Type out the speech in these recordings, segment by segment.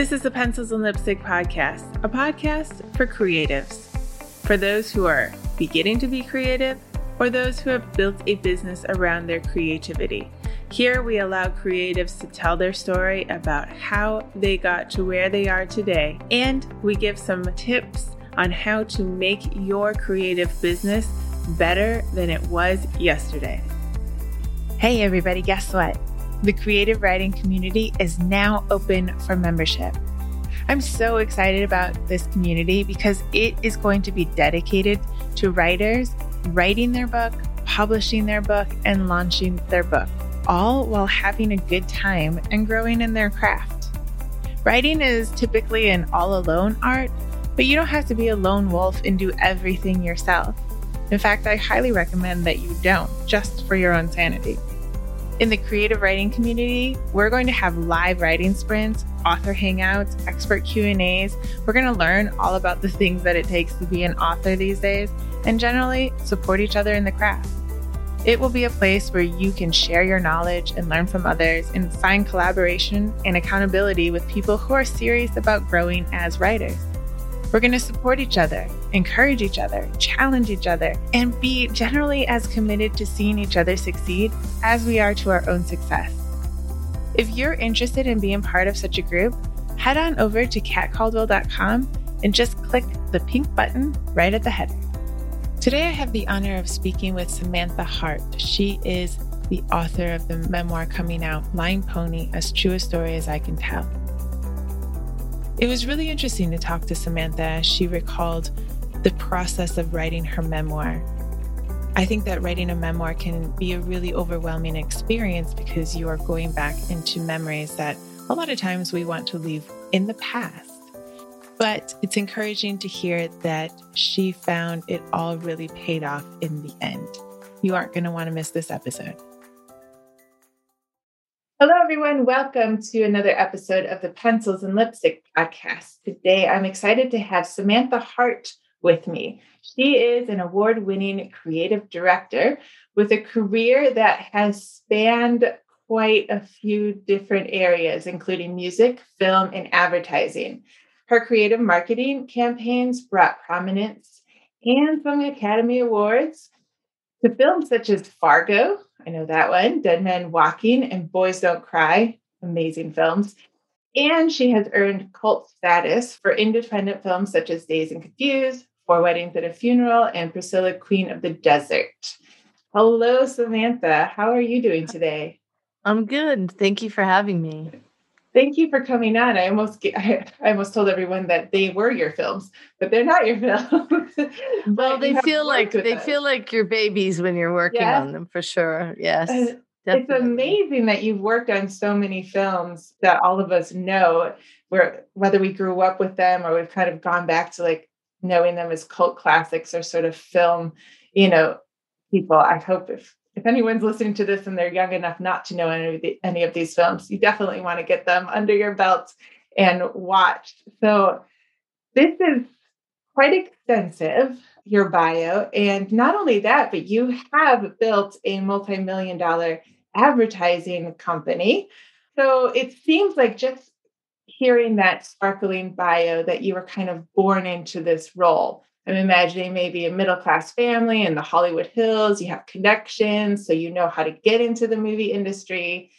This is the Pencils and Lipstick Podcast, a podcast for creatives, for those who are beginning to be creative or those who have built a business around their creativity. Here, we allow creatives to tell their story about how they got to where they are today, and we give some tips on how to make your creative business better than it was yesterday. Hey, everybody, guess what? The creative writing community is now open for membership. I'm so excited about this community because it is going to be dedicated to writers writing their book, publishing their book, and launching their book, all while having a good time and growing in their craft. Writing is typically an all alone art, but you don't have to be a lone wolf and do everything yourself. In fact, I highly recommend that you don't, just for your own sanity. In the creative writing community, we're going to have live writing sprints, author hangouts, expert Q&As. We're going to learn all about the things that it takes to be an author these days and generally support each other in the craft. It will be a place where you can share your knowledge and learn from others and find collaboration and accountability with people who are serious about growing as writers. We're going to support each other, encourage each other, challenge each other, and be generally as committed to seeing each other succeed as we are to our own success. If you're interested in being part of such a group, head on over to catcaldwell.com and just click the pink button right at the header. Today, I have the honor of speaking with Samantha Hart. She is the author of the memoir coming out, Blind Pony As True a Story as I Can Tell. It was really interesting to talk to Samantha as she recalled the process of writing her memoir. I think that writing a memoir can be a really overwhelming experience because you are going back into memories that a lot of times we want to leave in the past. But it's encouraging to hear that she found it all really paid off in the end. You aren't going to want to miss this episode. Hello, everyone. Welcome to another episode of the Pencils and Lipstick podcast. Today, I'm excited to have Samantha Hart with me. She is an award winning creative director with a career that has spanned quite a few different areas, including music, film, and advertising. Her creative marketing campaigns brought prominence and some Academy Awards to films such as Fargo, I know that one, Dead Man Walking and Boys Don't Cry, amazing films. And she has earned cult status for independent films such as Dazed and Confused, Four Weddings and a Funeral, and Priscilla, Queen of the Desert. Hello, Samantha. How are you doing today? I'm good. Thank you for having me. Thank you for coming on. I almost I, I almost told everyone that they were your films, but they're not your films. well, they feel like they us. feel like your babies when you're working on them for sure. Yes. Uh, it's amazing that you've worked on so many films that all of us know where whether we grew up with them or we've kind of gone back to like knowing them as cult classics or sort of film, you know, people. I hope if if anyone's listening to this and they're young enough not to know any of, the, any of these films, you definitely want to get them under your belt and watch. So this is quite extensive, your bio. And not only that, but you have built a multi-million dollar advertising company. So it seems like just hearing that sparkling bio that you were kind of born into this role. I'm imagining maybe a middle class family in the Hollywood Hills. You have connections, so you know how to get into the movie industry.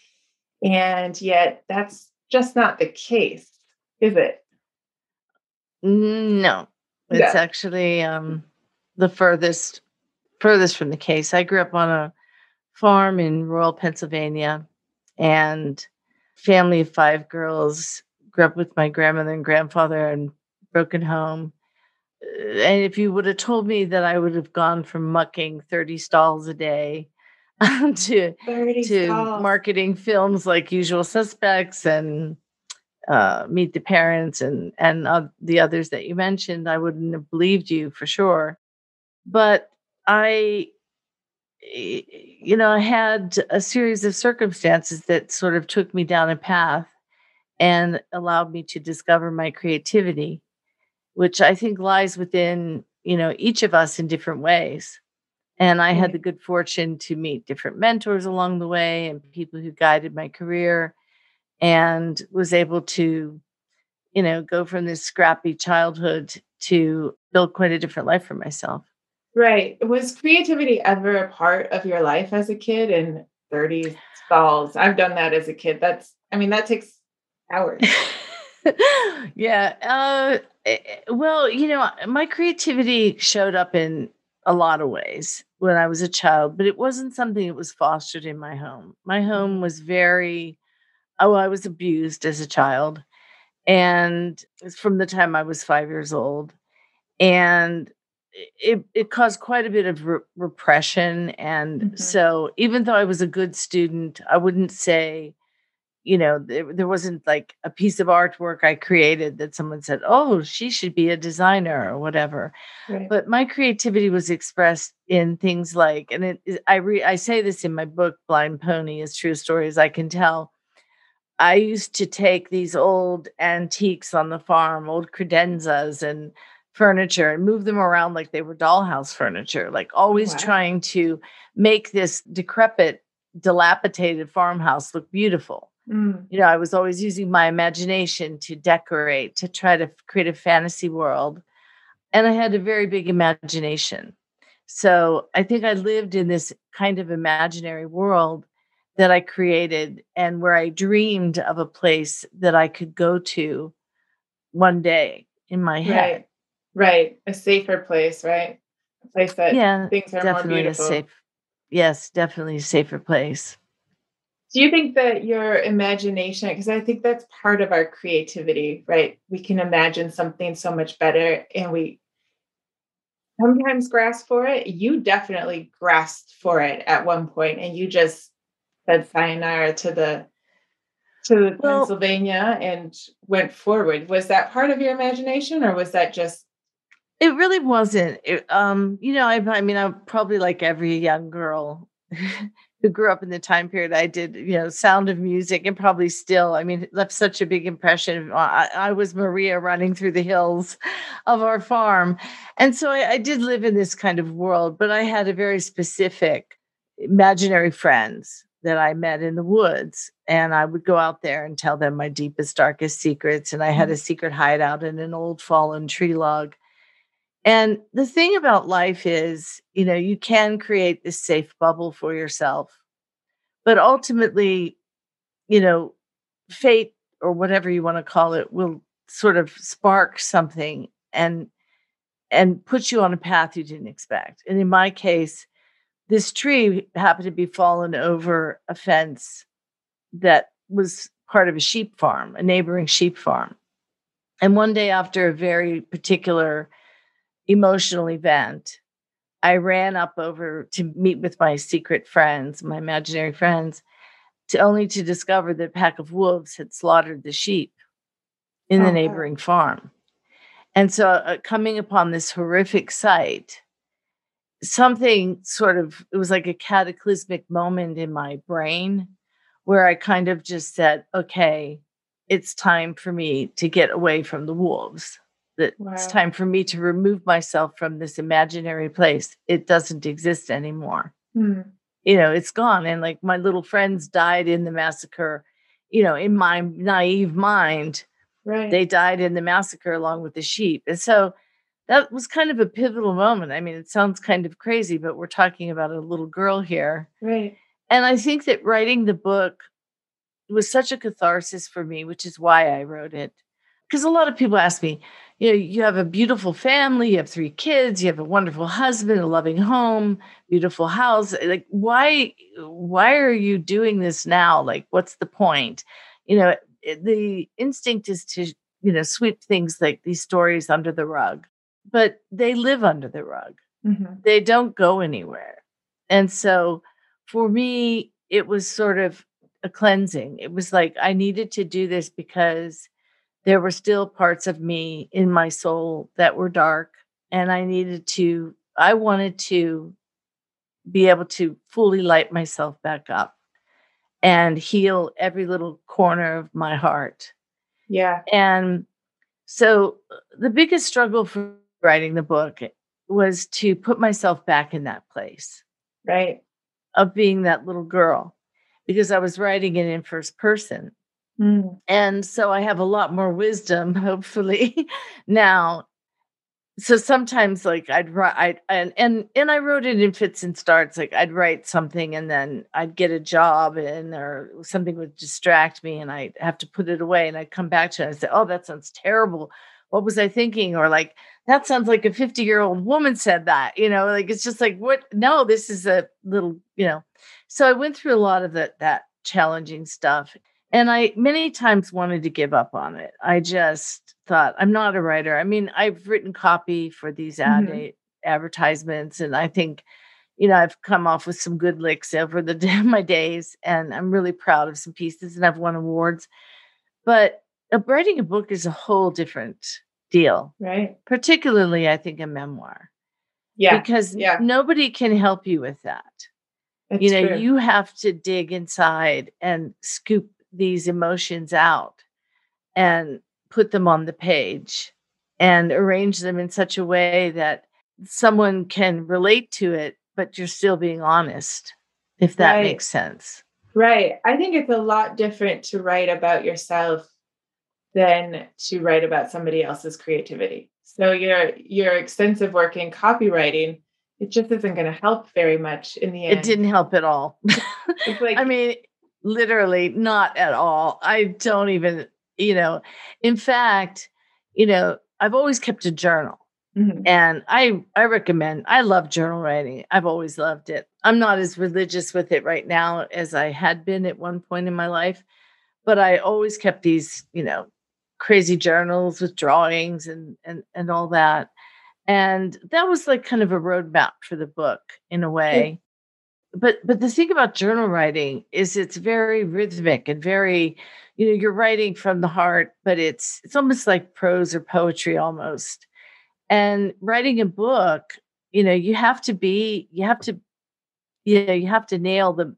And yet, that's just not the case, is it? No, it's yeah. actually um, the furthest furthest from the case. I grew up on a farm in rural Pennsylvania, and family of five girls. Grew up with my grandmother and grandfather and broken home and if you would have told me that I would have gone from mucking 30 stalls a day to to stalls. marketing films like Usual Suspects and uh, Meet the Parents and and uh, the others that you mentioned, I wouldn't have believed you for sure. But I, you know, I had a series of circumstances that sort of took me down a path and allowed me to discover my creativity which I think lies within, you know, each of us in different ways. And I had the good fortune to meet different mentors along the way and people who guided my career and was able to you know, go from this scrappy childhood to build quite a different life for myself. Right. Was creativity ever a part of your life as a kid? And 30 stalls. I've done that as a kid. That's, I mean, that takes hours. yeah. Uh, well, you know, my creativity showed up in a lot of ways when I was a child, but it wasn't something that was fostered in my home. My home mm-hmm. was very, oh, I was abused as a child. And from the time I was five years old. And it, it caused quite a bit of re- repression. And mm-hmm. so, even though I was a good student, I wouldn't say, you know, there, there wasn't like a piece of artwork I created that someone said, oh, she should be a designer or whatever. Right. But my creativity was expressed in things like, and it, I, re, I say this in my book, Blind Pony, as true stories I can tell. I used to take these old antiques on the farm, old credenzas and furniture and move them around like they were dollhouse furniture, like oh, always wow. trying to make this decrepit, dilapidated farmhouse look beautiful. Mm. You know, I was always using my imagination to decorate, to try to create a fantasy world. And I had a very big imagination. So I think I lived in this kind of imaginary world that I created and where I dreamed of a place that I could go to one day in my head. Right. Right. A safer place, right? A place that yeah, things are definitely more beautiful. A safe, yes, definitely a safer place. Do you think that your imagination, because I think that's part of our creativity, right? We can imagine something so much better and we sometimes grasp for it. You definitely grasped for it at one point and you just said sayonara to the to well, Pennsylvania and went forward. Was that part of your imagination or was that just it really wasn't. It, um, you know, I, I mean, I'm probably like every young girl who grew up in the time period I did, you know, Sound of Music, and probably still. I mean, left such a big impression. I, I was Maria running through the hills of our farm, and so I, I did live in this kind of world. But I had a very specific imaginary friends that I met in the woods. And I would go out there and tell them my deepest, darkest secrets. And I had mm. a secret hideout in an old fallen tree log. And the thing about life is, you know, you can create this safe bubble for yourself, but ultimately, you know, fate or whatever you want to call it will sort of spark something and and put you on a path you didn't expect. And in my case, this tree happened to be fallen over a fence that was part of a sheep farm, a neighboring sheep farm. And one day after a very particular emotional event, I ran up over to meet with my secret friends, my imaginary friends, to only to discover that a pack of wolves had slaughtered the sheep in the neighboring farm. And so, uh, coming upon this horrific sight, something sort of, it was like a cataclysmic moment in my brain where I kind of just said, okay, it's time for me to get away from the wolves that wow. it's time for me to remove myself from this imaginary place. It doesn't exist anymore. Mm. You know, it's gone. And like my little friends died in the massacre, you know, in my naive mind, right. they died in the massacre along with the sheep. And so that was kind of a pivotal moment. I mean, it sounds kind of crazy, but we're talking about a little girl here. Right. And I think that writing the book was such a catharsis for me, which is why I wrote it. Because a lot of people ask me, you know you have a beautiful family you have three kids you have a wonderful husband a loving home beautiful house like why why are you doing this now? Like what's the point? You know the instinct is to you know sweep things like these stories under the rug but they live under the rug. Mm-hmm. they don't go anywhere. And so for me it was sort of a cleansing. It was like i needed to do this because there were still parts of me in my soul that were dark and i needed to i wanted to be able to fully light myself back up and heal every little corner of my heart. Yeah. And so uh, the biggest struggle for writing the book was to put myself back in that place right. of being that little girl because i was writing it in first person Mm. And so I have a lot more wisdom, hopefully, now. So sometimes, like I'd write, I and and and I wrote it in fits and starts. Like I'd write something, and then I'd get a job, and or something would distract me, and I'd have to put it away, and I'd come back to it and say, "Oh, that sounds terrible. What was I thinking?" Or like, "That sounds like a fifty-year-old woman said that." You know, like it's just like, what? No, this is a little, you know. So I went through a lot of that that challenging stuff and I many times wanted to give up on it. I just thought, I'm not a writer. I mean, I've written copy for these ad mm-hmm. advertisements, and I think, you know, I've come off with some good licks over the my days, and I'm really proud of some pieces, and I've won awards. But writing a book is a whole different deal, right? Particularly, I think a memoir. Yeah, because yeah. nobody can help you with that. That's you know, true. you have to dig inside and scoop these emotions out and put them on the page and arrange them in such a way that someone can relate to it, but you're still being honest, if that right. makes sense. Right. I think it's a lot different to write about yourself than to write about somebody else's creativity. So your your extensive work in copywriting, it just isn't going to help very much in the end. It didn't help at all. it's like I mean, literally not at all. I don't even, you know, in fact, you know, I've always kept a journal. Mm-hmm. And I I recommend I love journal writing. I've always loved it. I'm not as religious with it right now as I had been at one point in my life, but I always kept these, you know, crazy journals with drawings and and and all that. And that was like kind of a roadmap for the book in a way but but the thing about journal writing is it's very rhythmic and very you know you're writing from the heart but it's it's almost like prose or poetry almost. And writing a book you know you have to be you have to you know you have to nail the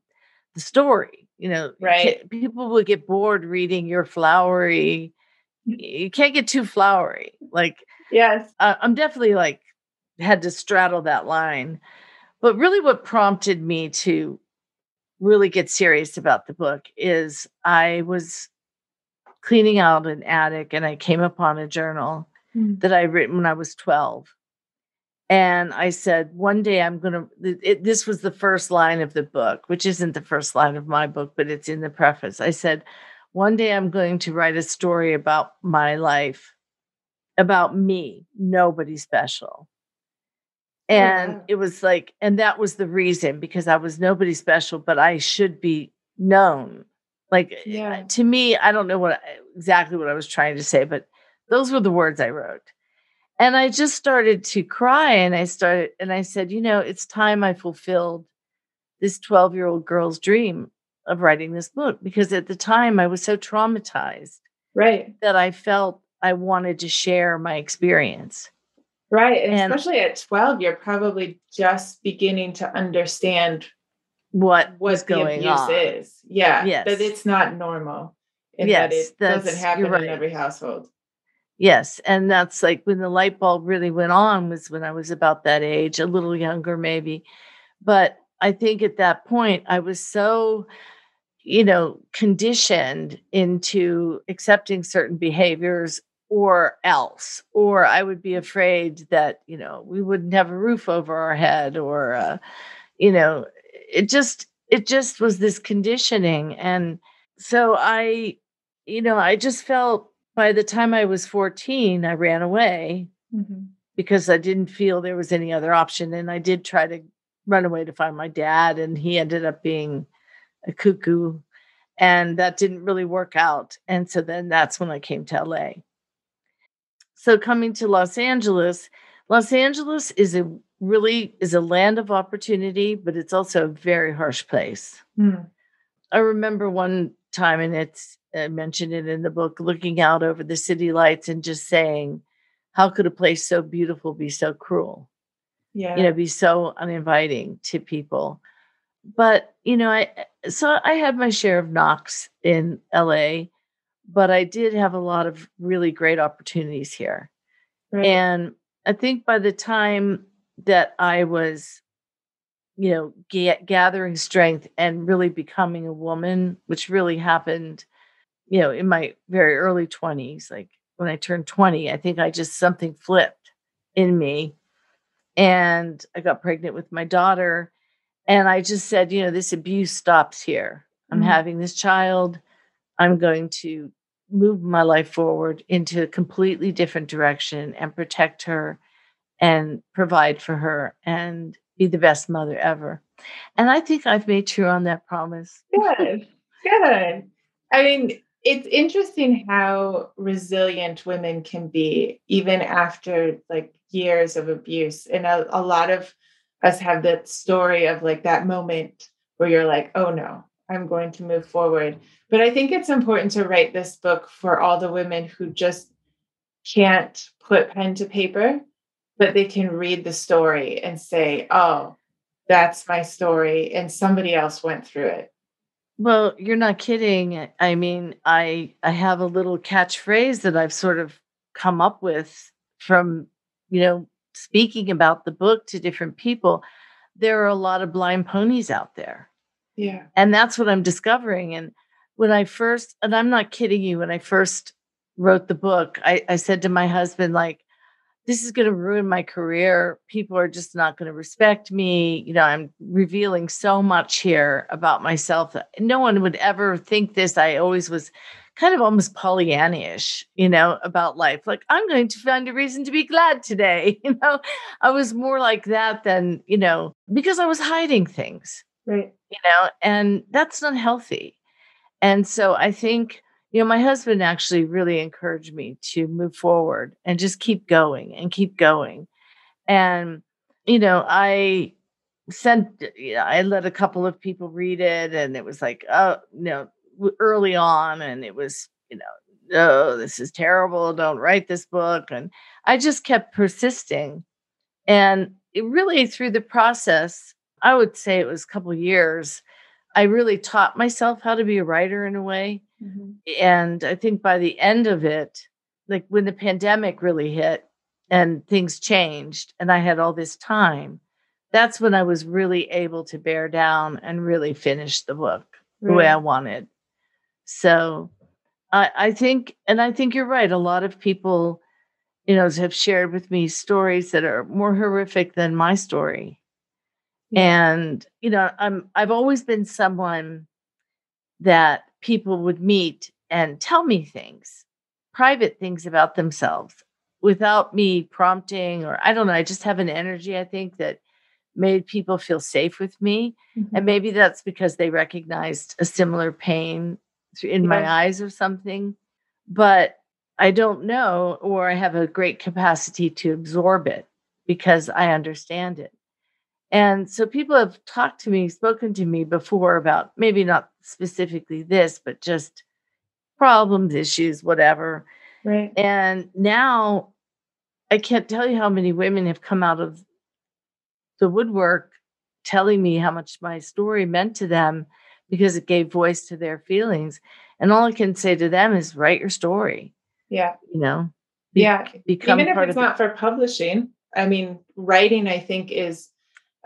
the story you know right. people will get bored reading your flowery you can't get too flowery. Like yes. Uh, i'm definitely like had to straddle that line but really, what prompted me to really get serious about the book is I was cleaning out an attic and I came upon a journal mm. that I written when I was 12. And I said, one day I'm going to, this was the first line of the book, which isn't the first line of my book, but it's in the preface. I said, one day I'm going to write a story about my life, about me, nobody special. Oh, and oh, wow. it was like and that was the reason because i was nobody special but i should be known like eh, yeah. to me i don't know what exactly what i was trying to say but those were the words i wrote and i just started to cry and i started and i said you know it's time i fulfilled this 12 year old girl's dream of writing this book because at the time i was so traumatized right that i felt i wanted to share my experience Right. And, and especially at 12, you're probably just beginning to understand what the abuse on. is. Yeah. Yes. That it's not normal. And yes, that it doesn't happen right. in every household. Yes. And that's like when the light bulb really went on was when I was about that age, a little younger maybe. But I think at that point I was so you know conditioned into accepting certain behaviors or else or i would be afraid that you know we wouldn't have a roof over our head or uh, you know it just it just was this conditioning. And so i you know i just felt by the time i was 14 i ran away mm-hmm. because i didn't feel there was any other option. And i did try to run away to find my dad and he ended up being a cuckoo and that didn't really work out. And so then that's when i came to la so coming to Los Angeles, Los Angeles is a really is a land of opportunity, but it's also a very harsh place. Mm. I remember one time, and it's I mentioned it in the book, looking out over the city lights and just saying, "How could a place so beautiful be so cruel?" Yeah, you know, be so uninviting to people. But you know, I so I had my share of knocks in LA, but I did have a lot of really great opportunities here. Right. And I think by the time that I was, you know, ga- gathering strength and really becoming a woman, which really happened, you know, in my very early 20s, like when I turned 20, I think I just something flipped in me. And I got pregnant with my daughter. And I just said, you know, this abuse stops here. I'm mm-hmm. having this child. I'm going to move my life forward into a completely different direction and protect her and provide for her and be the best mother ever. And I think I've made true on that promise. Good. Good. I mean, it's interesting how resilient women can be even after like years of abuse. And a, a lot of us have that story of like that moment where you're like, oh no, I'm going to move forward. But I think it's important to write this book for all the women who just can't put pen to paper, but they can read the story and say, oh, that's my story. And somebody else went through it. Well, you're not kidding. I mean, I I have a little catchphrase that I've sort of come up with from, you know, speaking about the book to different people. There are a lot of blind ponies out there. Yeah. And that's what I'm discovering. And when I first, and I'm not kidding you, when I first wrote the book, I, I said to my husband, like, this is going to ruin my career. People are just not going to respect me. You know, I'm revealing so much here about myself. No one would ever think this. I always was kind of almost Pollyannish, you know, about life. Like, I'm going to find a reason to be glad today. You know, I was more like that than, you know, because I was hiding things. Right. You know, and that's not healthy. And so I think, you know, my husband actually really encouraged me to move forward and just keep going and keep going. And, you know, I sent, you know, I let a couple of people read it and it was like, oh, you know, early on. And it was, you know, oh, this is terrible. Don't write this book. And I just kept persisting. And it really, through the process, I would say it was a couple years, I really taught myself how to be a writer in a way. Mm-hmm. And I think by the end of it, like when the pandemic really hit and things changed and I had all this time, that's when I was really able to bear down and really finish the book right. the way I wanted. So I, I think, and I think you're right. A lot of people, you know, have shared with me stories that are more horrific than my story. And, you know, I'm I've always been someone that people would meet and tell me things, private things about themselves without me prompting or I don't know, I just have an energy I think that made people feel safe with me. Mm-hmm. And maybe that's because they recognized a similar pain in yeah. my eyes or something. But I don't know, or I have a great capacity to absorb it because I understand it. And so people have talked to me, spoken to me before about maybe not specifically this, but just problems, issues, whatever. Right. And now I can't tell you how many women have come out of the woodwork telling me how much my story meant to them because it gave voice to their feelings. And all I can say to them is write your story. Yeah. You know, be, yeah. Become Even if it's not for publishing, I mean, writing, I think, is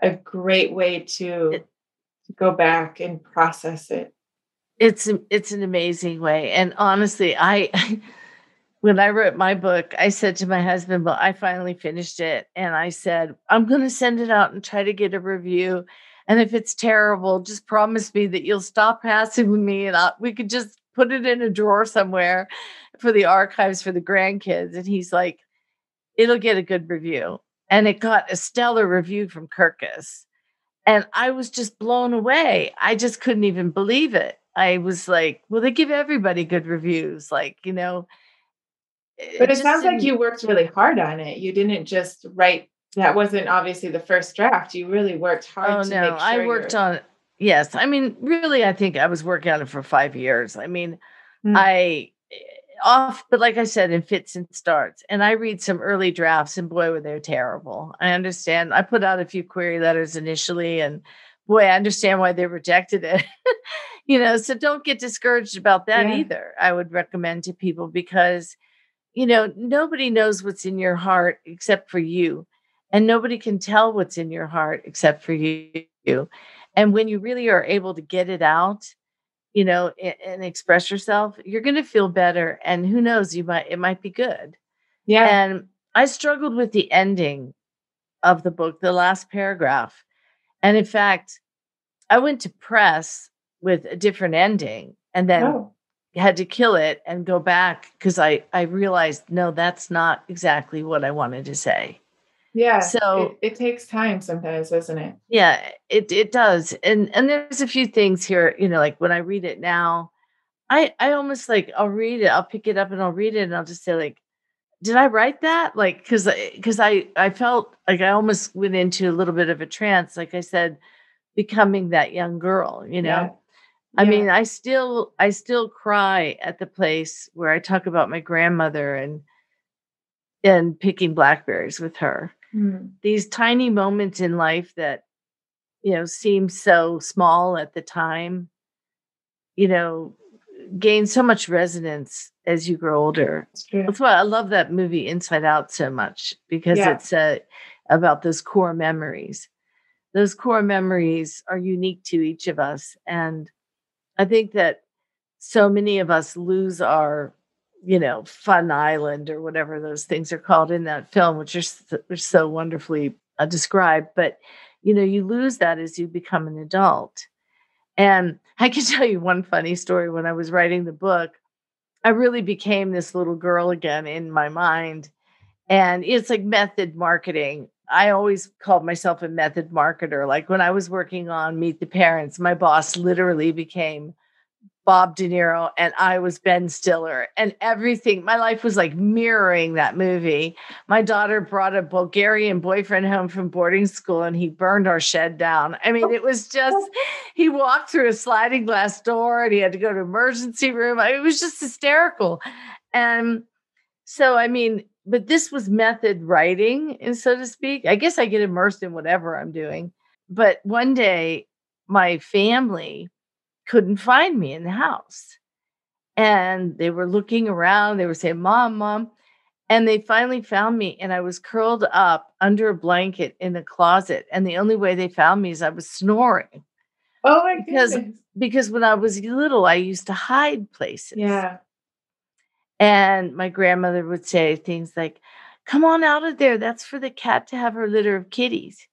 a great way to, it, to go back and process it. It's it's an amazing way, and honestly, I when I wrote my book, I said to my husband, "Well, I finally finished it," and I said, "I'm going to send it out and try to get a review." And if it's terrible, just promise me that you'll stop passing me and I'll, we could just put it in a drawer somewhere for the archives for the grandkids. And he's like, it'll get a good review and it got a stellar review from Kirkus. And I was just blown away. I just couldn't even believe it. I was like, well, they give everybody good reviews. Like, you know. But it, it sounds like you worked really hard on it. You didn't just write, that wasn't obviously the first draft. You really worked hard oh, no, sure I worked on, yes. I mean, really, I think I was working on it for five years. I mean, mm. I off, but like I said, in fits and starts. And I read some early drafts, and boy, were they terrible. I understand. I put out a few query letters initially, and boy, I understand why they rejected it. you know, so don't get discouraged about that yeah. either. I would recommend to people because, you know, nobody knows what's in your heart except for you. And nobody can tell what's in your heart except for you. And when you really are able to get it out, you know, and, and express yourself, you're going to feel better. And who knows, you might, it might be good. Yeah. And I struggled with the ending of the book, the last paragraph. And in fact, I went to press with a different ending and then oh. had to kill it and go back because I, I realized, no, that's not exactly what I wanted to say. Yeah. So it, it takes time sometimes, doesn't it? Yeah, it it does. And and there's a few things here, you know, like when I read it now, I I almost like I'll read it, I'll pick it up and I'll read it and I'll just say like did I write that? Like cuz cuz I I felt like I almost went into a little bit of a trance like I said becoming that young girl, you know. Yeah. I Yeah. mean, I still I still cry at the place where I talk about my grandmother and and picking blackberries with her Hmm. these tiny moments in life that you know seem so small at the time you know gain so much resonance as you grow older It's that's why i love that movie inside out so much because Yeah. it's uh, about those core memories those core memories are unique to each of us and i think that so many of us lose our you know fun island or whatever those things are called in that film which are so, are so wonderfully uh, described but you know you lose that as you become an adult. And i can tell you one funny story. When i was writing the book i really became this little girl again in my mind and it's like method marketing. I always called myself a method marketer. Like when i was working on meet the parents my boss literally became Bob De Niro and I was Ben Stiller and everything. My life was like mirroring that movie. My daughter brought a Bulgarian boyfriend home from boarding school and he burned our shed down. I mean, it was just, he walked through a sliding glass door and he had to go to emergency room. I- It was just hysterical. And so, I mean, but this was method writing, and so to speak. I guess I get immersed in whatever I'm doing. But one day, my family couldn't find me in the house. And they were looking around, they were saying, Mom, Mom. And they finally found me, and I was curled up under a blanket in the closet. And the only way they found me is I was snoring Oh my Because- goodness. because when I was little, I used to hide places. Yeah. And my grandmother would say things like, Come on out of there. That's for the cat to have her litter of kitties.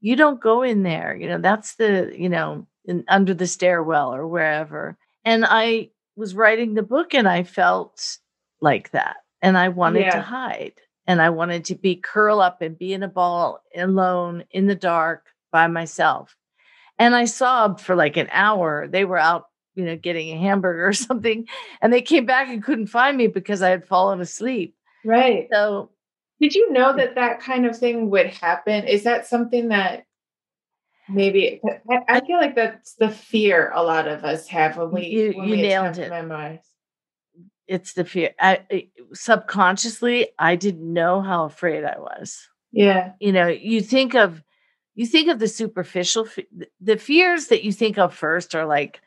You don't go in there. You know, that's the, you know, in, under the stairwell or wherever. And I was writing the book and I felt like that. And I wanted to hide. And I wanted to be curl up and be in a ball alone in the dark by myself. And I sobbed for like an hour. They were out, you know, getting a hamburger or something. And they came back and couldn't find me because I had fallen asleep. Right. So Did you know that that kind of thing would happen? Is that something that maybe I, feel like that's the fear a lot of us have when we You- when you we nailed it. memorize. it's the fear. I, subconsciously, I didn't know how afraid I was. Yeah. You know, you think of you think of the superficial the fears that you think of first are like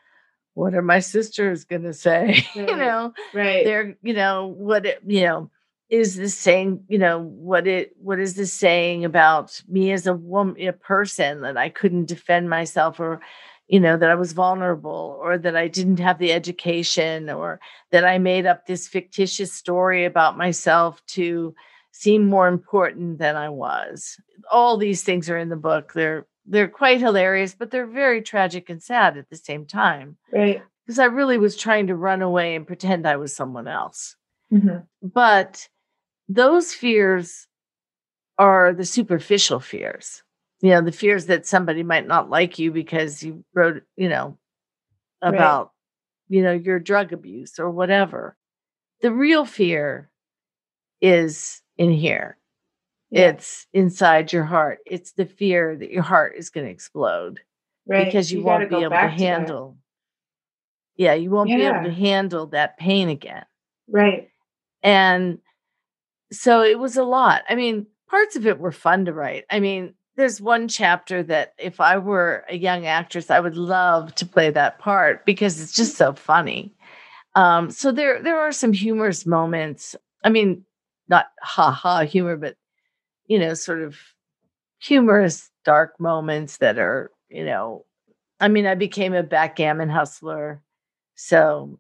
what are my sisters going to say? you know, Right. they're you know what it, you know is this saying you know what it what is this saying about me as a woman a person that i couldn't defend myself or you know that i was vulnerable or that i didn't have the education or that i made up this fictitious story about myself to seem more important than i was all these things are in the book they're they're quite hilarious but they're very tragic and sad at the same time right. because i really was trying to run away and pretend i was someone else Mhm. but those fears are the superficial fears you know the fears that somebody might not like you because you wrote you know Right. about you know your drug abuse or whatever the real fear is in here Yeah. it's inside your heart it's the fear that your heart is going to explode right. because you, gotta won't be able to handle yeah you won't be able to handle that pain again Right. and so it was a lot. I mean, parts of it were fun to write. I mean, there's one chapter that if I were a young actress, I would love to play that part because it's just so funny. Um, so there there are some humorous moments. I mean, not ha ha humor, but you know, sort of humorous dark moments that are, you know, I mean, I became a backgammon hustler So,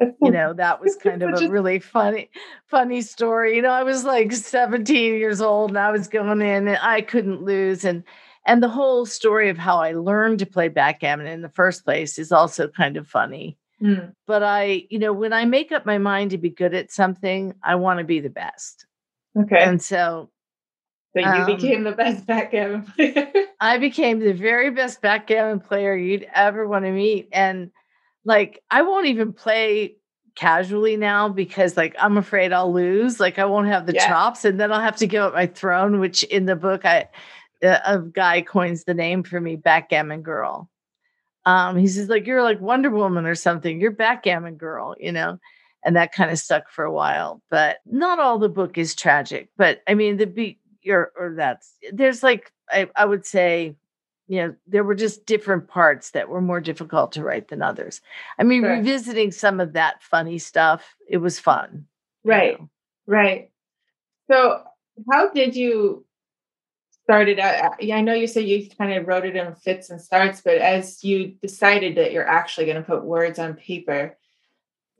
you know, that was kind of a really funny, funny story. You know, I was like 17 years old and I was going in and I couldn't lose. And and the whole story of how I learned to play backgammon in the first place is also kind of funny. Mm. But I, you know, when I make up my mind to be good at something, I want to be the best. Okay. And so so you um, became the best backgammon player. I became the very best backgammon player you'd ever want to meet. And like I won't even play casually now because like I'm afraid I'll lose. Like I won't have the yeah. chops and then I'll have to give up my throne, which in the book I a guy coins the name for me, backgammon girl. Um, he says, like, you're like Wonder Woman or something, you're backgammon girl, you know, and that kind of stuck for a while. But not all the book is tragic. But I mean, the be your or that's there's like I, I would say, you know, there were just different parts that were more difficult to write than others. I mean, revisiting some of that funny stuff, it was fun. Right. Know? Right. So how did you started out yeah i know you said you kind of wrote it in fits and starts but as you decided that you're actually going to put words on paper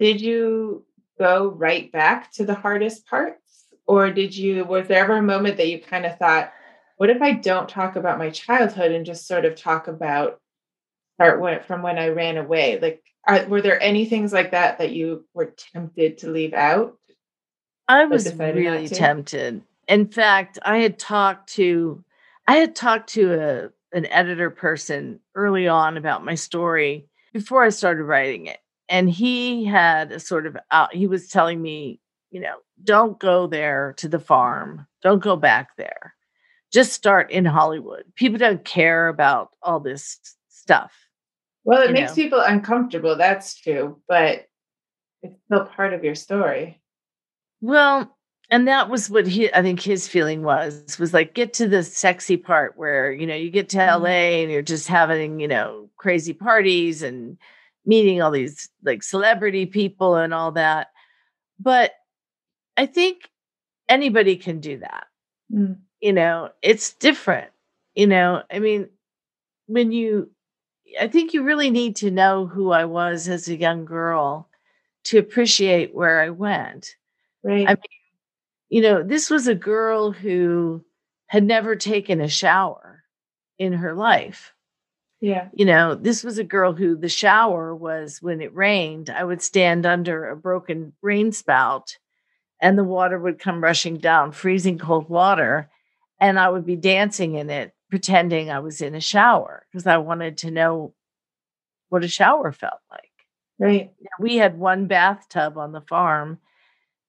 did you go right back to the hardest parts or did you was there ever a moment that you kind of thought what if i don't talk about my childhood and just sort of talk about start from when i ran away like are, were there any things like that that you were tempted to leave out i was really tempted in fact, I had talked to I had talked to a an editor person early on about my story before I started writing it. And he had a sort of out, he was telling me, you know, don't go there to the farm. Don't go back there. Just start in Hollywood. People don't care about all this stuff. Well, it makes know? people uncomfortable. That's true. But it's still part of your story. Well, and that was what he i think his feeling was was like get to the sexy part where you know you get to la mm-hmm. and you're just having you know crazy parties and meeting all these like celebrity people and all that but i think anybody can do that mm. You know it's different you know i mean when you i think you really need to know who i was as a young girl to appreciate where i went right i mean you know, this was a girl who had never taken a shower in her life. Yeah. You know, this was a girl who the shower was when it rained, I would stand under a broken rain spout and the water would come rushing down, freezing cold water. And I would be dancing in it, pretending I was in a shower because I wanted to know what a shower felt like. Right. We had one bathtub on the farm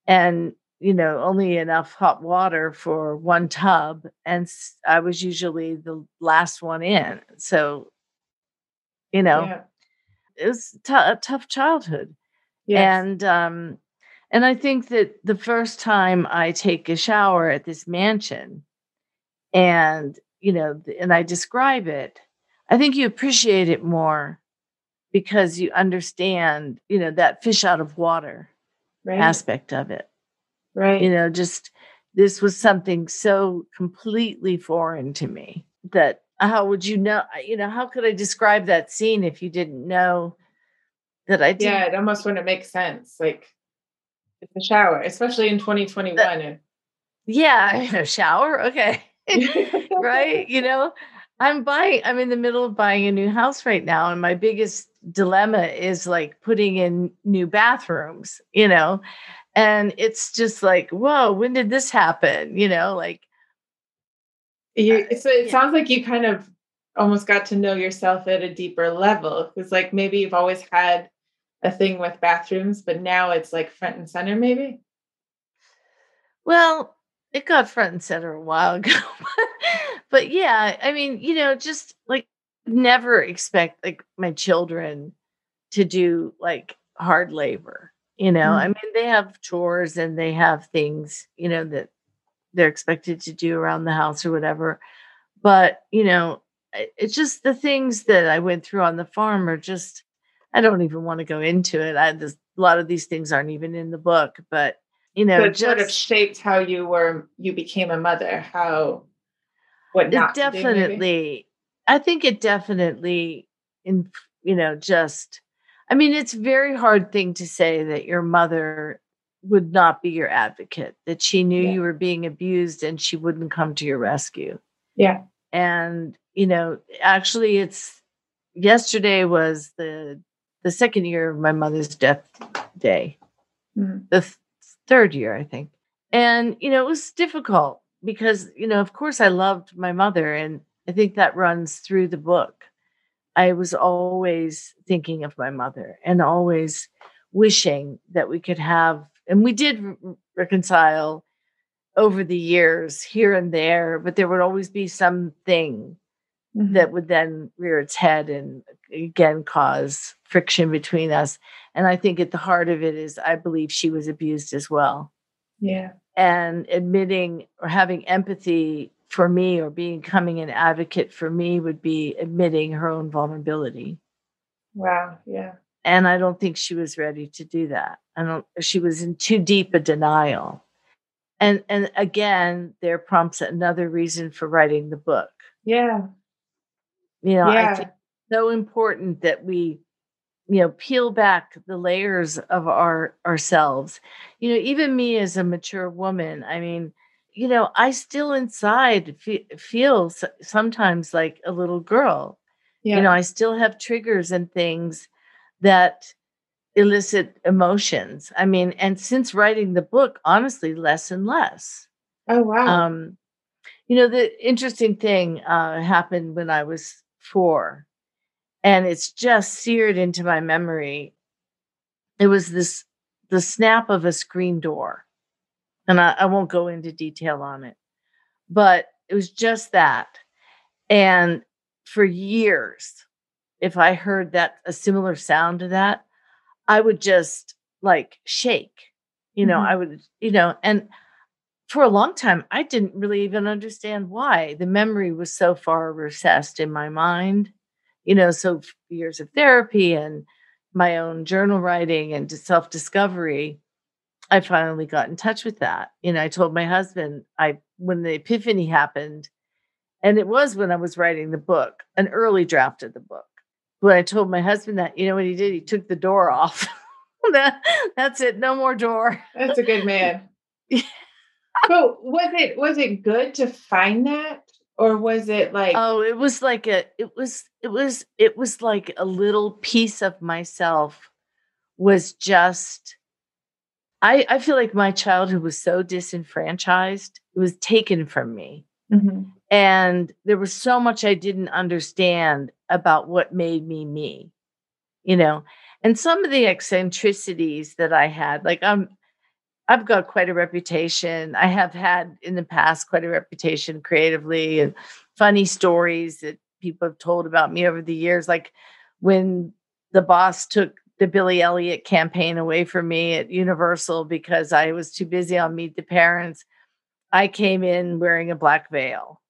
and you know, only enough hot water for one tub. And I was usually the last one in. So, you know, yeah. it was t- a tough childhood. Yes. And, um, and I think that the first time I take a shower at this mansion and, you know, and I describe it, I think you appreciate it more because you understand, you know, that fish out of water right. aspect of it. Right. You know, just this was something so completely foreign to me that how would you know, you know, how could I describe that scene if you didn't know that I did? Yeah, it almost wouldn't make sense. Like it's a shower, especially in 2021. The, yeah, shower. Okay. right. You know, I'm buying, I'm in the middle of buying a new house right now. And my biggest dilemma is like putting in new bathrooms, you know, and it's just like whoa when did this happen you know like you, so it yeah. sounds like you kind of almost got to know yourself at a deeper level because like maybe you've always had a thing with bathrooms but now it's like front and center maybe well it got front and center a while ago but yeah i mean you know just like never expect like my children to do like hard labor you know, mm-hmm. I mean, they have chores and they have things, you know, that they're expected to do around the house or whatever. But, you know, it's just the things that I went through on the farm are just, I don't even want to go into it. I, this, a lot of these things aren't even in the book, but, you know, so it just, sort of shaped how you were, you became a mother, how, what not definitely, I think it definitely, in, you know, just, I mean, it's very hard thing to say that your mother would not be your advocate, that she knew Yeah. you were being abused and she wouldn't come to your rescue. Yeah. And, you know, actually it's yesterday was the the second year of my mother's death day. Mhm. The th- third year, I think. And, you know, it was difficult because, you know, of course I loved my mother and I think that runs through the book. I was always thinking of my mother and always wishing that we could have, and we did r- reconcile over the years here and there, but there would always be something Mhm. that would then rear its head and again cause friction between us. And I think at the heart of it is I believe she was abused as well. yeah. And admitting or having empathy for me or becoming an advocate for me would be admitting her own vulnerability. Wow. Yeah. And I don't think she was ready to do that. I don't she was in too deep a denial. And and again, there prompts another reason for writing the book. Yeah. You know, I Yeah. think so important that we you know peel back the layers of our ourselves. You know even me as a mature woman i mean you know i still inside fe- feel s- sometimes like a little girl. Yeah. you know i still have triggers and things that elicit emotions. I mean and since writing the book honestly less and less. Oh wow. um, you know, the interesting thing uh, happened when I was four, and it's just seared into my memory. It was this the snap of a screen door, and I, I won't go into detail on it, but it was just that. And for years, if I heard that a similar sound to that, I would just like shake. You know, Mhm. I would, you know, and for a long time, I didn't really even understand why. The memory was so far recessed in my mind, you know, so years of therapy and my own journal writing and self discovery, I finally got in touch with that. You know, I told my husband, I when the epiphany happened, and it was when I was writing the book, an early draft of the book. When I told my husband that, you know what he did? He took the door off. that, that's it, no more door. That's a good man. but was it was it good to find that, or was it like Oh, it was like a it was it was it was like a little piece of myself was just I I feel like my childhood was so disenfranchised. It was taken from me. Mhm. And there was so much I didn't understand about what made me me. You know, and some of the eccentricities that I had, like I'm I've got quite a reputation. I have had in the past quite a reputation creatively and funny stories that people have told about me over the years. Like when the boss took the Billy Elliot campaign away from me at Universal because I was too busy on Meet the Parents, I came in wearing a black veil.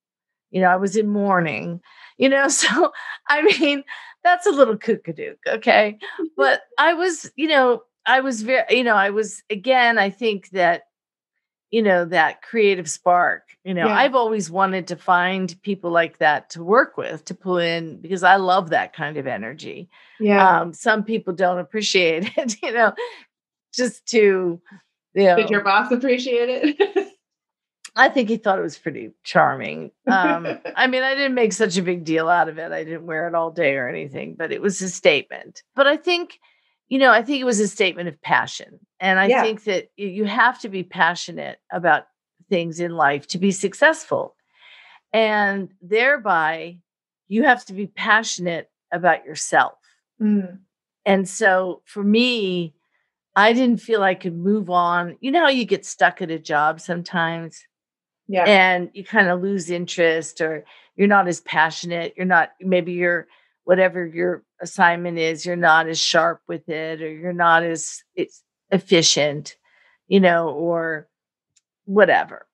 You know, I was in mourning, you know, so I mean, that's a little kookadook, okay? But I was, you know, I was very, you know, I was again, I think that, you know, that creative spark, you know, Yeah. I've always wanted to find people like that to work with, to pull in, because I love that kind of energy. yeah? Um, some people don't appreciate it, you know, just to, you know, Did your boss appreciate it? I think he thought it was pretty charming. Um, I mean, I didn't make such a big deal out of it. I didn't wear it all day or anything, but it was a statement. But I think, you know, I think it was a statement of passion. And I Yeah. think that you have to be passionate about things in life to be successful. And thereby, you have to be passionate about yourself. Mm, And so for me, I didn't feel I could move on. You know how you get stuck at a job sometimes? yeah. and you kind of lose interest or you're not as passionate you're not maybe you're whatever your assignment is you're not as sharp with it or you're not as it's efficient you know or whatever.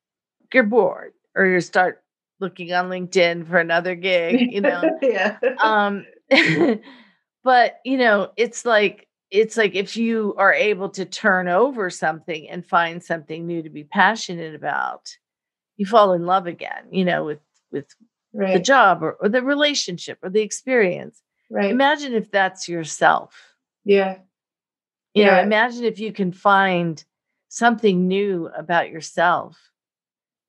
You're bored or you start looking on linkedin for another gig you know? Yeah. um but you know it's like it's like if you are able to turn over something and find something new to be passionate about you fall in love again you know with with the job or, or the relationship or the experience right. imagine if that's yourself Yeah. You know, Yeah. imagine if you can find something new about yourself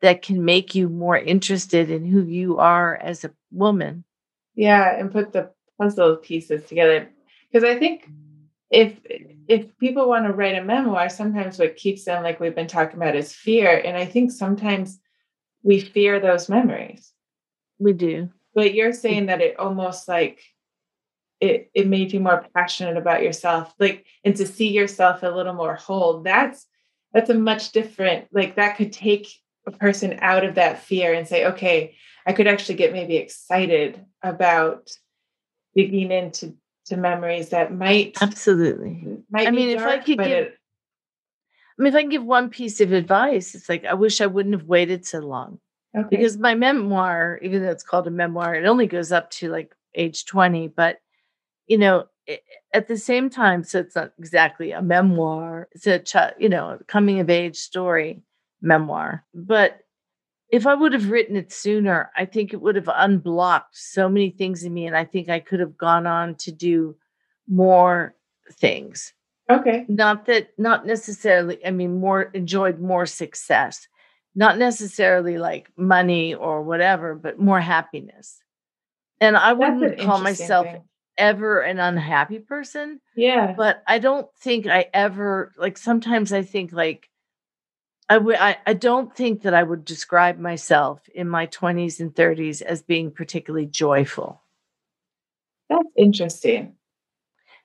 that can make you more interested in who you are as a woman. Yeah, and put the puzzle pieces together. Because I think if if people want to write a memoir, sometimes what keeps them, like we've been talking about, is fear. And I think sometimes we fear those memories. We do. But you're saying that it almost like it it made you more passionate about yourself, like and to see yourself a little more whole. That's that's a much different, like that could take a person out of that fear and say, okay, I could actually get maybe excited about digging into to memories that might Absolutely. might I mean, if I could give- it, I mean, if I can give one piece of advice, it's like I wish I wouldn't have waited so long. okay. because my memoir even though it's called a memoir it only goes up to like age 20 but you know i- at the same time so it's not exactly a memoir it's a ch- you know coming of age story memoir but if i would have written it sooner i think it would have unblocked so many things in me and i think i could have gone on to do more things okay. not that not necessarily i mean more enjoyed more success not necessarily like money or whatever but more happiness and i That's wouldn't call myself thing. Ever an unhappy person Yeah. but i don't think i ever like sometimes i think like I would I, I don't think that i would describe myself in my 20s and 30s as being particularly joyful That's interesting.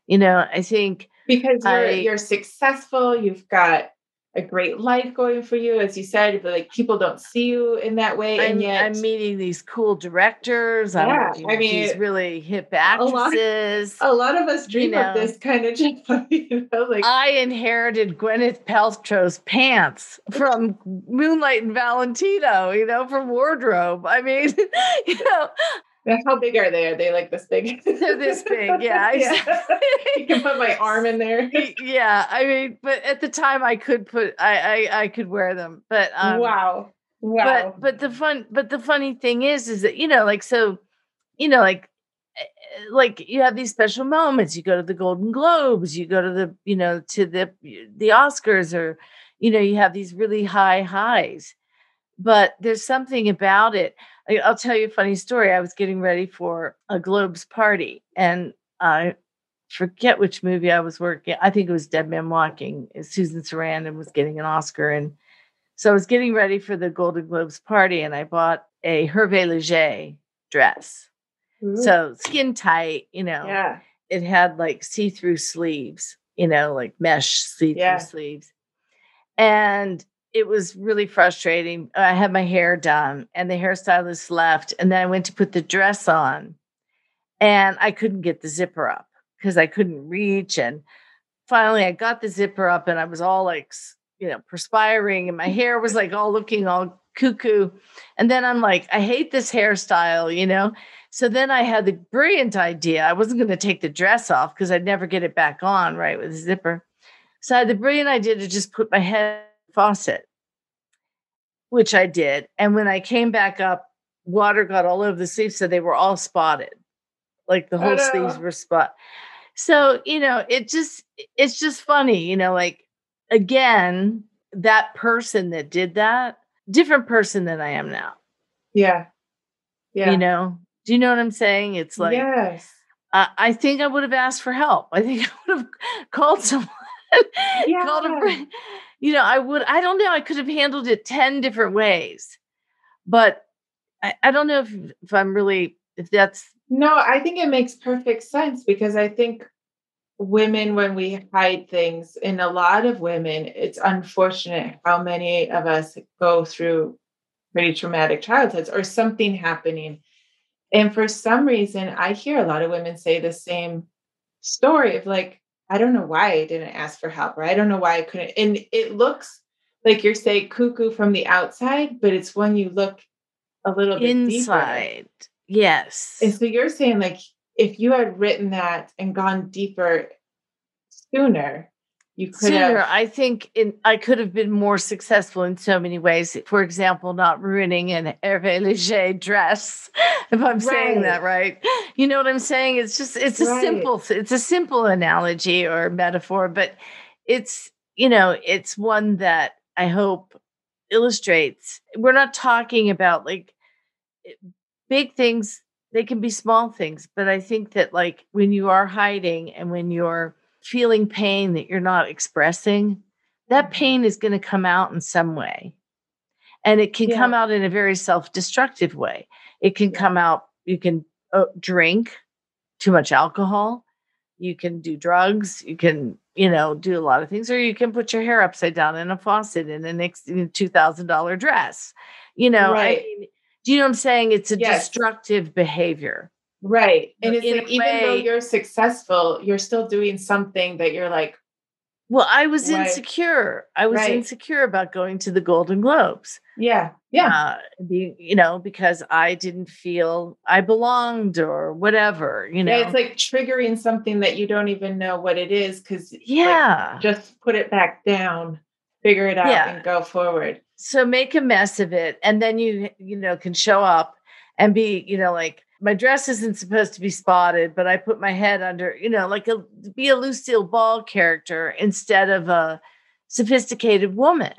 you know i think because you're I- you're successful you've got a great life going for you as you said but like people don't see you in that way I'm, and yet I'm meeting these cool directors. Yeah, meeting I mean, these really hip a lot- actresses. a lot of us dream know. of this kind of job you know like I inherited Gwyneth Paltrow's pants from Moonlight and Valentino, you know, from wardrobe. I mean, you know, how big are they are they like this big They're this big, yeah. yeah. you can put my arm in there yeah. I mean, but at the time I could put, I, I, I could wear them, but um, wow wow but but the fun but the funny thing is is that you know like so you know like eh, eh, like you have these special moments you go to the golden globes you go to the you know to the the oscars or you know you have these really high highs but there's something about it i'll tell you a funny story i was getting ready for a globes party and i forget which movie i was working i think it was dead man walking susan sarandon was getting an oscar and so I was getting ready for the Golden Globes party and I bought a Hervé Leger dress. Ooh. So skin tight, you know, yeah it had like see through sleeves, you know, like mesh see through Yeah. sleeves. And it was really frustrating. I had my hair done and the hairstylist left. And then I went to put the dress on and I couldn't get the zipper up because I couldn't reach. And finally I got the zipper up and I was all like, you know, perspiring and my hair was like all looking all cuckoo. And then I'm like, I hate this hairstyle, you know? So then I had the brilliant idea. I wasn't going to take the dress off because I'd never get it back on, right, with the zipper. So I had the brilliant idea to just put my head faucet, which I did. And when I came back up, water got all over the sleeves. So they were all spotted. Like the whole sleeves uh-huh. were spot. So, you know, it just, it's just funny, you know, like again, that person that did that, different person than I am now. yeah yeah You know, do you know what I'm saying? It's like, yes I think I would have asked for help. I think I would have called someone, called a friend. You know, I would, I don't know, I could have handled it 10 different ways. But I, I don't know if, if I'm really, if that's, No, I think it makes perfect sense because I think women, when we hide things, in a lot of women, it's unfortunate how many of us go through pretty traumatic childhoods or something happening. And for some reason, I hear a lot of women say the same story of like, I don't know why I didn't ask for help, or I don't know why I couldn't. And it looks like you're saying cuckoo from the outside, but it's when you look a little bit deeper. inside. Yes. And so you're saying like if you had written that and gone deeper sooner, you could sooner. have. I think in, I could have been more successful in so many ways. For example, not ruining an Hervé Leger dress, if I'm saying that right. You know what I'm saying? It's just it's a Right. simple it's a simple analogy or metaphor, but it's you know it's one that I hope illustrates. We're not talking about like big things. They can be small things, but I think that like when you are hiding and when you're feeling pain that you're not expressing, that Mhm. pain is going to come out in some way. And it can come out in a very self destructive way. It can Yeah. come out, you can uh, drink too much alcohol, you can do drugs, you can, you know, do a lot of things, or you can put your hair upside down in a faucet in an ex- in a $2,000 dress. You know, Right. I mean, do you know what I'm saying? It's a Yes. destructive behavior. Right. And it's in like even though you're successful, you're still doing something that you're like, Well, I was Right. insecure. I was Right. insecure about going to the Golden Globes. yeah, yeah, Uh, be, you know, because I didn't feel I belonged or whatever, you know. yeah. It's like triggering something that you don't even know what it is because yeah. just put it back down, figure it out, Yeah. and go forward. so make a mess of it and then you you know can show up and be you know like my dress isn't supposed to be spotted but i put my head under you know like a be a lucille ball character instead of a sophisticated woman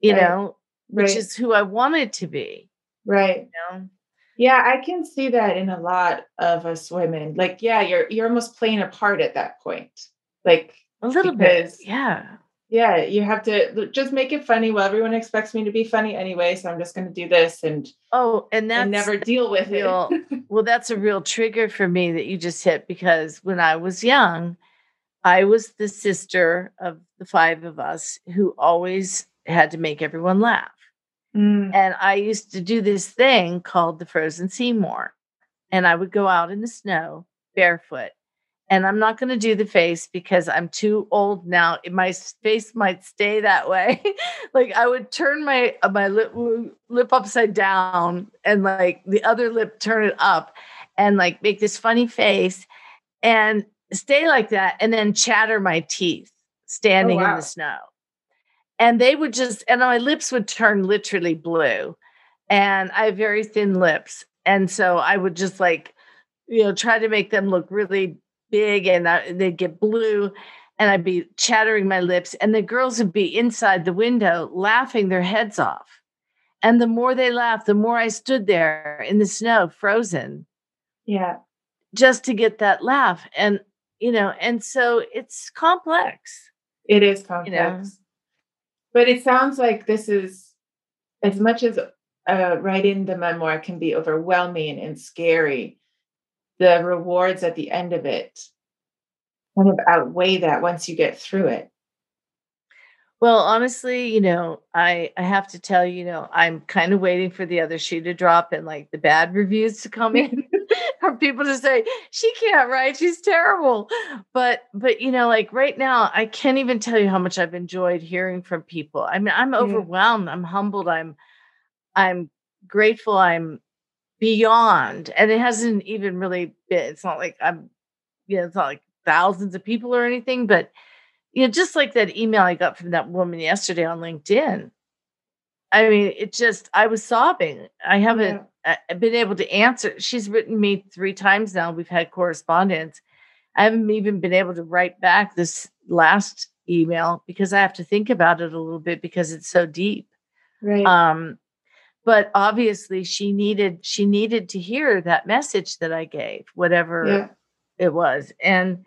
you Right. know which Right. is who i wanted to be Right. you know Yeah, I can see that in a lot of us women. Like, yeah, you're you're almost playing a part at that point. Like, a little bit yeah yeah, you have to just make it funny. Well, everyone expects me to be funny anyway, so I'm just going to do this and, oh and that's and never deal with real- it. Well, that's a real trigger for me that you just hit because when I was young, I was the sister of the five of us who always had to make everyone laugh. Mm, And I used to do this thing called the frozen Seymour. And I would go out in the snow barefoot. And I'm not going to do the face because I'm too old now. My face might stay that way. like I would turn my uh, my lip lip upside down and like the other lip turn it up and like make this funny face and stay like that and then chatter my teeth standing in wow. the snow. And they would just and my lips would turn literally blue. And I have very thin lips. And so I would just like, you know, try to make them look really big and I, they'd get blue and I'd be chattering my lips and the girls would be inside the window laughing their heads off. And the more they laughed, the more I stood there in the snow, frozen, yeah. just to get that laugh. And, you know, and so it's complex. It is complex. But it sounds like this is as much as uh, writing the memoir can be overwhelming and scary, the rewards at the end of it kind of outweigh that once you get through it. Well, honestly, you know, I I have to tell you, you know, I'm kind of waiting for the other shoe to drop and like the bad reviews to come in for people to say she can't write, she's terrible. But but you know, like right now, I can't even tell you how much I've enjoyed hearing from people. I mean, I'm overwhelmed, I'm humbled, I'm I'm grateful, I'm beyond. And it hasn't even really been, it's not like I'm, you know, it's not like thousands of people or anything, but you know, just like that email I got from that woman yesterday on LinkedIn. I mean, it just, I was sobbing. I haven't uh, been able to answer. She's written me three times now. We've had correspondence. I haven't even been able to write back this last email because I have to think about it a little bit because it's so deep. Right. Um, but obviously she needed she needed to hear that message that I gave, whatever yeah. it was. And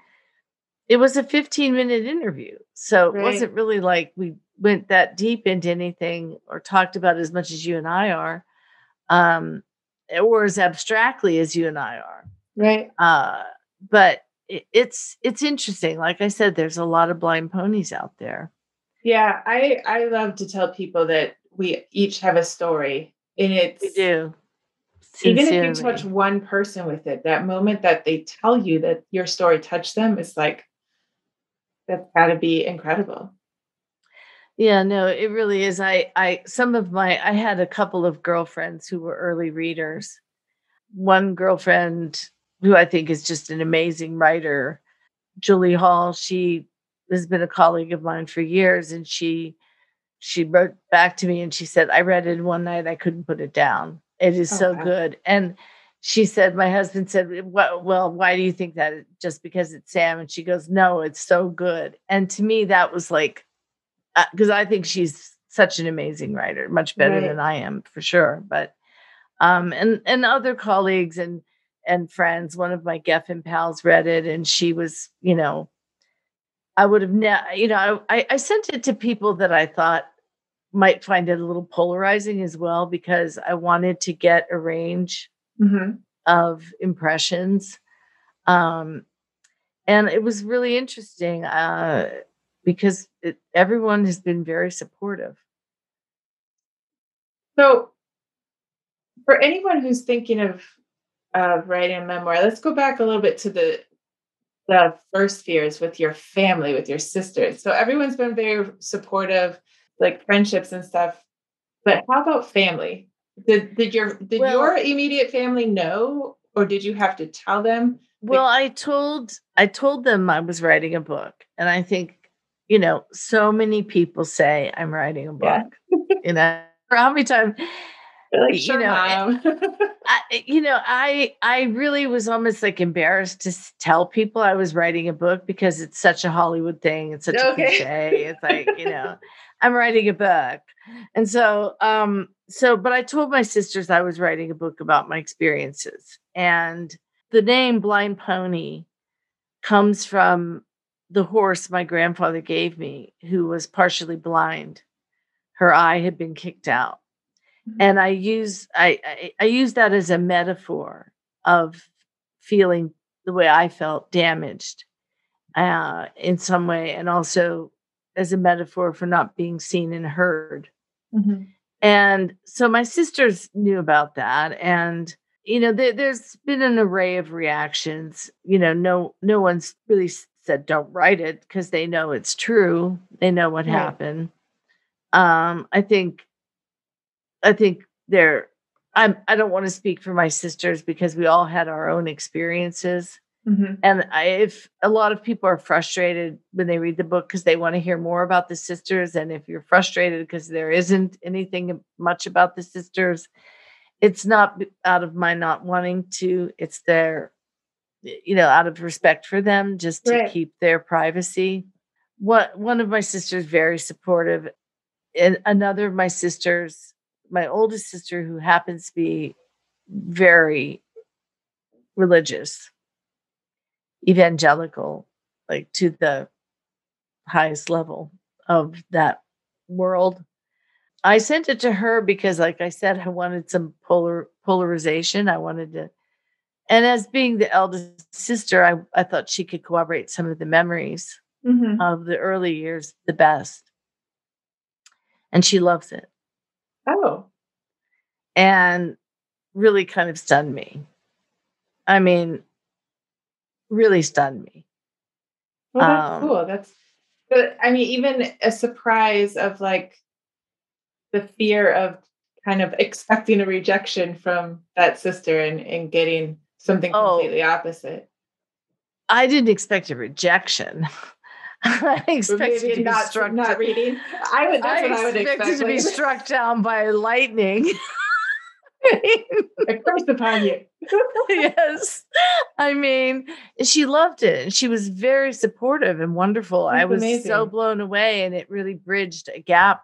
it was a 15 minute interview. So it wasn't really like we went that deep into anything or talked about as much as you and I are, um, or as abstractly as you and I are. Right. Uh, but it, it's it's interesting. Like I said, there's a lot of blind ponies out there. Yeah. I I love to tell people that we each have a story, and it's We do. even if you touch one person with it, that moment that they tell you that your story touched them is like that's got to be incredible. Yeah, no, it really is. I I some of my I had a couple of girlfriends who were early readers. One girlfriend who I think is just an amazing writer, Julie Hall, she has been a colleague of mine for years, and she she wrote back to me and she said, I read it one night, I couldn't put it down. It is oh, so wow. good. And she said, My husband said, well, well, why do you think that? Just because it's Sam? And she goes, No, it's so good. And to me, that was like, because uh, I think she's such an amazing writer, much better right. than I am for sure. But, um, and, and other colleagues and, and friends, one of my Geffen pals read it and she was, you know, I would have, ne- you know, I, I sent it to people that I thought might find it a little polarizing as well because I wanted to get a range mm-hmm. of impressions. Um, and it was really interesting uh, because it, everyone has been very supportive. So, for anyone who's thinking of uh, writing a memoir, let's go back a little bit to the the first fears with your family, with your sisters. So everyone's been very supportive, like friendships and stuff. But how about family? Did did your did well, your immediate family know, or did you have to tell them? Well, I told I told them I was writing a book, and I think you know so many people say I'm writing a book. Yeah. you know, how many times like, sure, you know, I, you know, I I really was almost like embarrassed to tell people I was writing a book because it's such a Hollywood thing. It's such okay. a cliche. It's like you know, I'm writing a book, and so um so but I told my sisters I was writing a book about my experiences, and the name Blind Pony comes from the horse my grandfather gave me, who was partially blind. Her eye had been kicked out Mm-hmm. and i use I, I i use that as a metaphor of feeling the way i felt damaged uh in some way and also as a metaphor for not being seen and heard mm-hmm. and so my sisters knew about that and you know there, has been an array of reactions you know no no one's really said don't write it because they know it's true they know what right. happened um i think I think they're I'm I don't want to speak for my sisters because we all had our own experiences. Mm-hmm. And I, if a lot of people are frustrated when they read the book because they want to hear more about the sisters, and if you're frustrated because there isn't anything much about the sisters, it's not out of my not wanting to. It's their, you know, out of respect for them, just to right. keep their privacy. What one of my sisters very supportive, and another of my sisters my oldest sister, who happens to be very religious, evangelical, like to the highest level of that world. I sent it to her because, like I said, I wanted some polar polarization. I wanted to, and as being the eldest sister, I, I thought she could corroborate some of the memories mm-hmm. of the early years the best. And she loves it. Oh. And really kind of stunned me. I mean, really stunned me. Well, that's um, cool. That's, but I mean, even a surprise of like the fear of kind of expecting a rejection from that sister and, and getting something oh, completely opposite. I didn't expect a rejection. I expected to not, be struck not reading. I would. That's I what I would expect. to be struck down by lightning. I curse upon you. yes. I mean, she loved it and she was very supportive and wonderful. That's I was amazing. so blown away and it really bridged a gap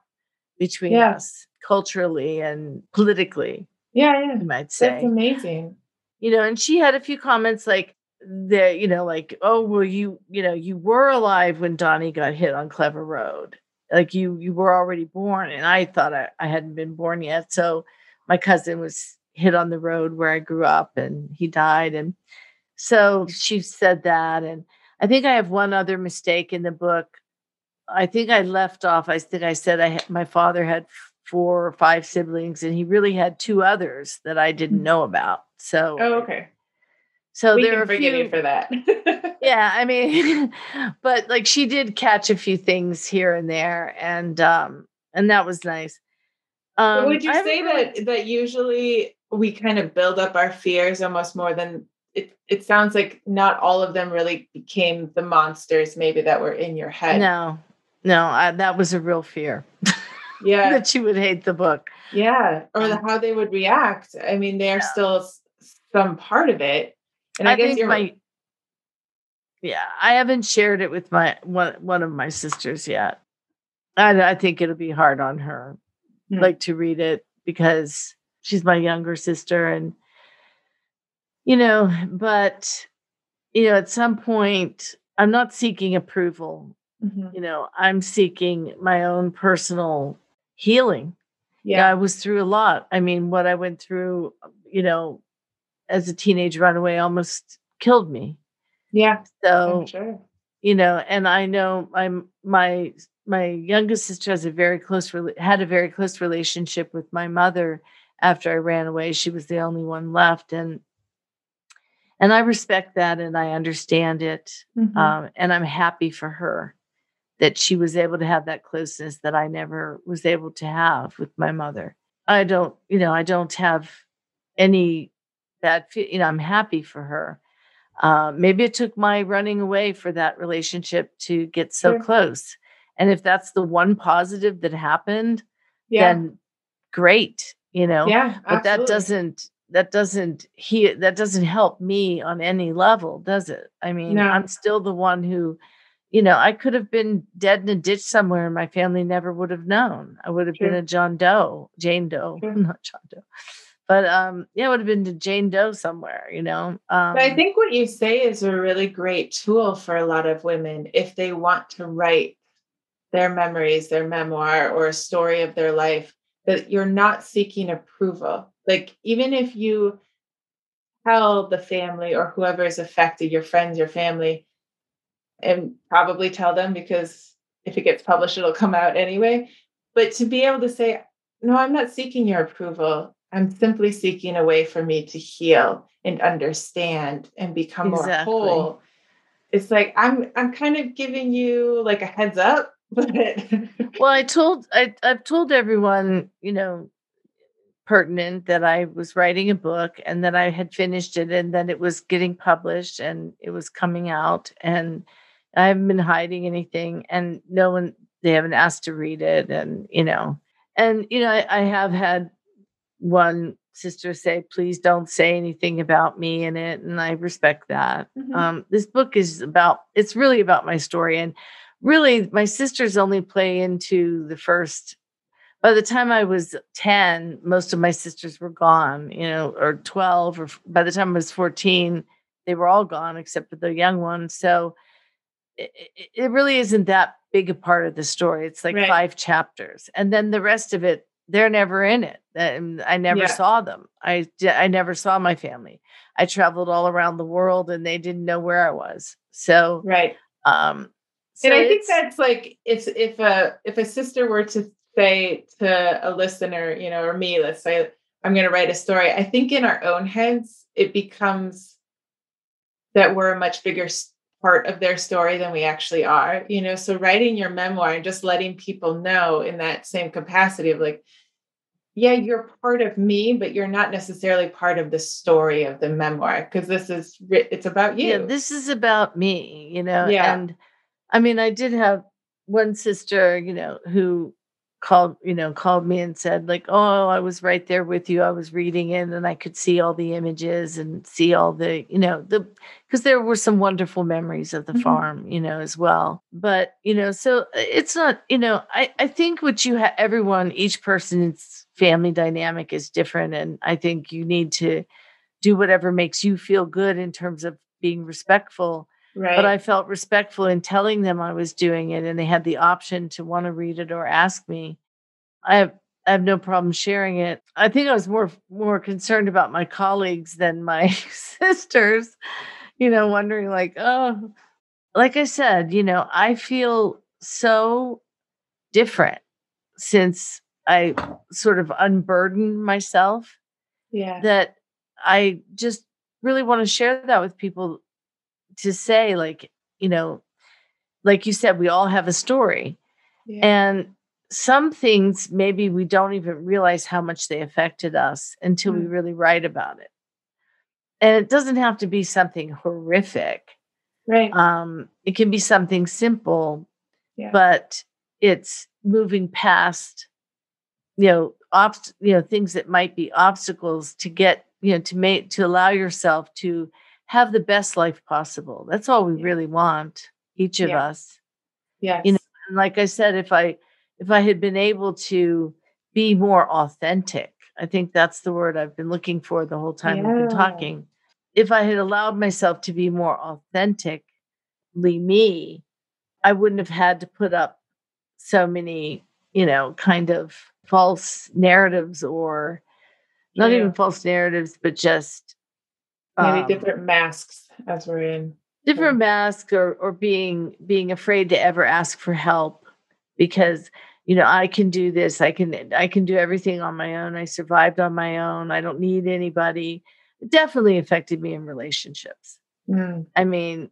between yeah. us culturally and politically. Yeah, yeah. You might say. That's amazing. You know, and she had a few comments like that, you know, like, oh, well, you, you know, you were alive when Donnie got hit on Clever Road. Like you, you were already born. And I thought I, I hadn't been born yet. So my cousin was hit on the road where I grew up and he died. And so she said that. And I think I have one other mistake in the book. I think I left off. I think I said I had, my father had four or five siblings, and he really had two others that I didn't mm. know about. So, oh, okay. So we there are a few for that. yeah, I mean, but like she did catch a few things here and there, and um, and that was nice. Um, would you say that that usually we kind of build up our fears almost more than it it sounds like not all of them really became the monsters maybe that were in your head. No, no, I, that was a real fear. Yeah. that you would hate the book. Yeah. Or the, Um, how they would react. I mean, they're Yeah. still some part of it. And I, I, guess think you're my yeah, I haven't shared it with my one one of my sisters yet. I, I think it'll be hard on her, Hmm. like to read it because she's my younger sister, and you know. But you know, at some point, I'm not seeking approval. Mhm. You know, I'm seeking my own personal healing. Yeah, I was through a lot. I mean, what I went through, you know, as a teenage runaway almost killed me. Yeah. So, sure. you know, and I know I'm my my youngest sister has a very close had a very close relationship with my mother after I ran away. She was the only one left and and I respect that and I understand it. Mhm. Um, and I'm happy for her that she was able to have that closeness that I never was able to have with my mother. I don't, you know, I don't have any bad, fe- you know, I'm happy for her. Uh, maybe it took my running away for that relationship to get so Sure. close. And if that's the one positive that happened, yeah. then great, you know yeah. but that doesn't that doesn't he that doesn't help me on any level does it i mean No. i'm still the one who you know i could have been dead in a ditch somewhere and my family never would have known i would have been a john doe jane doe Sure. not john doe but um yeah it would have been to jane doe somewhere you know um But I think what you say is a really great tool for a lot of women if they want to write their memories, their memoir, or a story of their life, that you're not seeking approval. Like, even if you tell the family or whoever is affected, your friends, your family, and probably tell them because if it gets published, it'll come out anyway. But to be able to say, no, I'm not seeking your approval. I'm simply seeking a way for me to heal and understand and become more whole. It's like I'm I'm kind of giving you like a heads up, but well i told i i've told everyone you know pertinent that i was writing a book and that i had finished it and that it was getting published and it was coming out and i haven't been hiding anything and no one they haven't asked to read it and you know and you know i, I have had one sister say please don't say anything about me in it and i respect that Mhm. um, this book is about it's really about my story and really my sisters only play into the first by the time i was 10 most of my sisters were gone you know or 12 or by the time i was 14 they were all gone except for the young one so it, it- really isn't that big a part of the story it's like Right. five chapters and then the rest of it they're never in it and i never Yeah. saw them i i never saw my family i traveled all around the world and they didn't know where i was so right. um so and I think that's like it's if a if a sister were to say to a listener, you know, or me, let's say I'm going to write a story. I think in our own heads it becomes that we're a much bigger part of their story than we actually are. You know, so writing your memoir and just letting people know in that same capacity of like, yeah, you're part of me, but you're not necessarily part of the story of the memoir because this is it's about you. yeah this is about me you know Yeah. and i mean i did have one sister you know who called you know called me and said like oh i was right there with you. I was reading it and i could see all the images and see all the you know the because there were some wonderful memories of the Mhm. farm you know as well. But you know so uh, it's not you know i i think what you have everyone each person's family dynamic is different and i think you need to do whatever makes you feel good in terms of being respectful right. but I felt respectful in telling them I was doing it and they had the option to want to read it or ask me. I have I have no problem sharing it. I think I was more more concerned about my colleagues than my sisters, you know, wondering like, oh, like I said, you know, I feel so different since I sort of unburdened myself yeah. that I just really want to share that with people to say, like, you know, like you said, we all have a story. yeah. And some things maybe we don't even realize how much they affected us until we Mm. really write about it. and it doesn't have to be something horrific. Right. Um, it can be something simple, Yeah. but it's moving past, you know, obst- you know, things that might be obstacles to get, you know, to make to allow yourself to have the best life possible. That's all we Yeah. really want, each of Yeah. us. yes. you know, And like I said, if I if I had been able to be more authentic, I think that's the word I've been looking for the whole time we've been talking. If I had allowed myself to be more authentically me, I wouldn't have had to put up so many, you know, kind of false narratives or not Yeah. even false narratives, but just Maybe um, different masks as we're in. different masks or or being being afraid to ever ask for help because you know i can do this i can i can do everything on my own i survived on my own i don't need anybody it definitely affected me in relationships Mm. i mean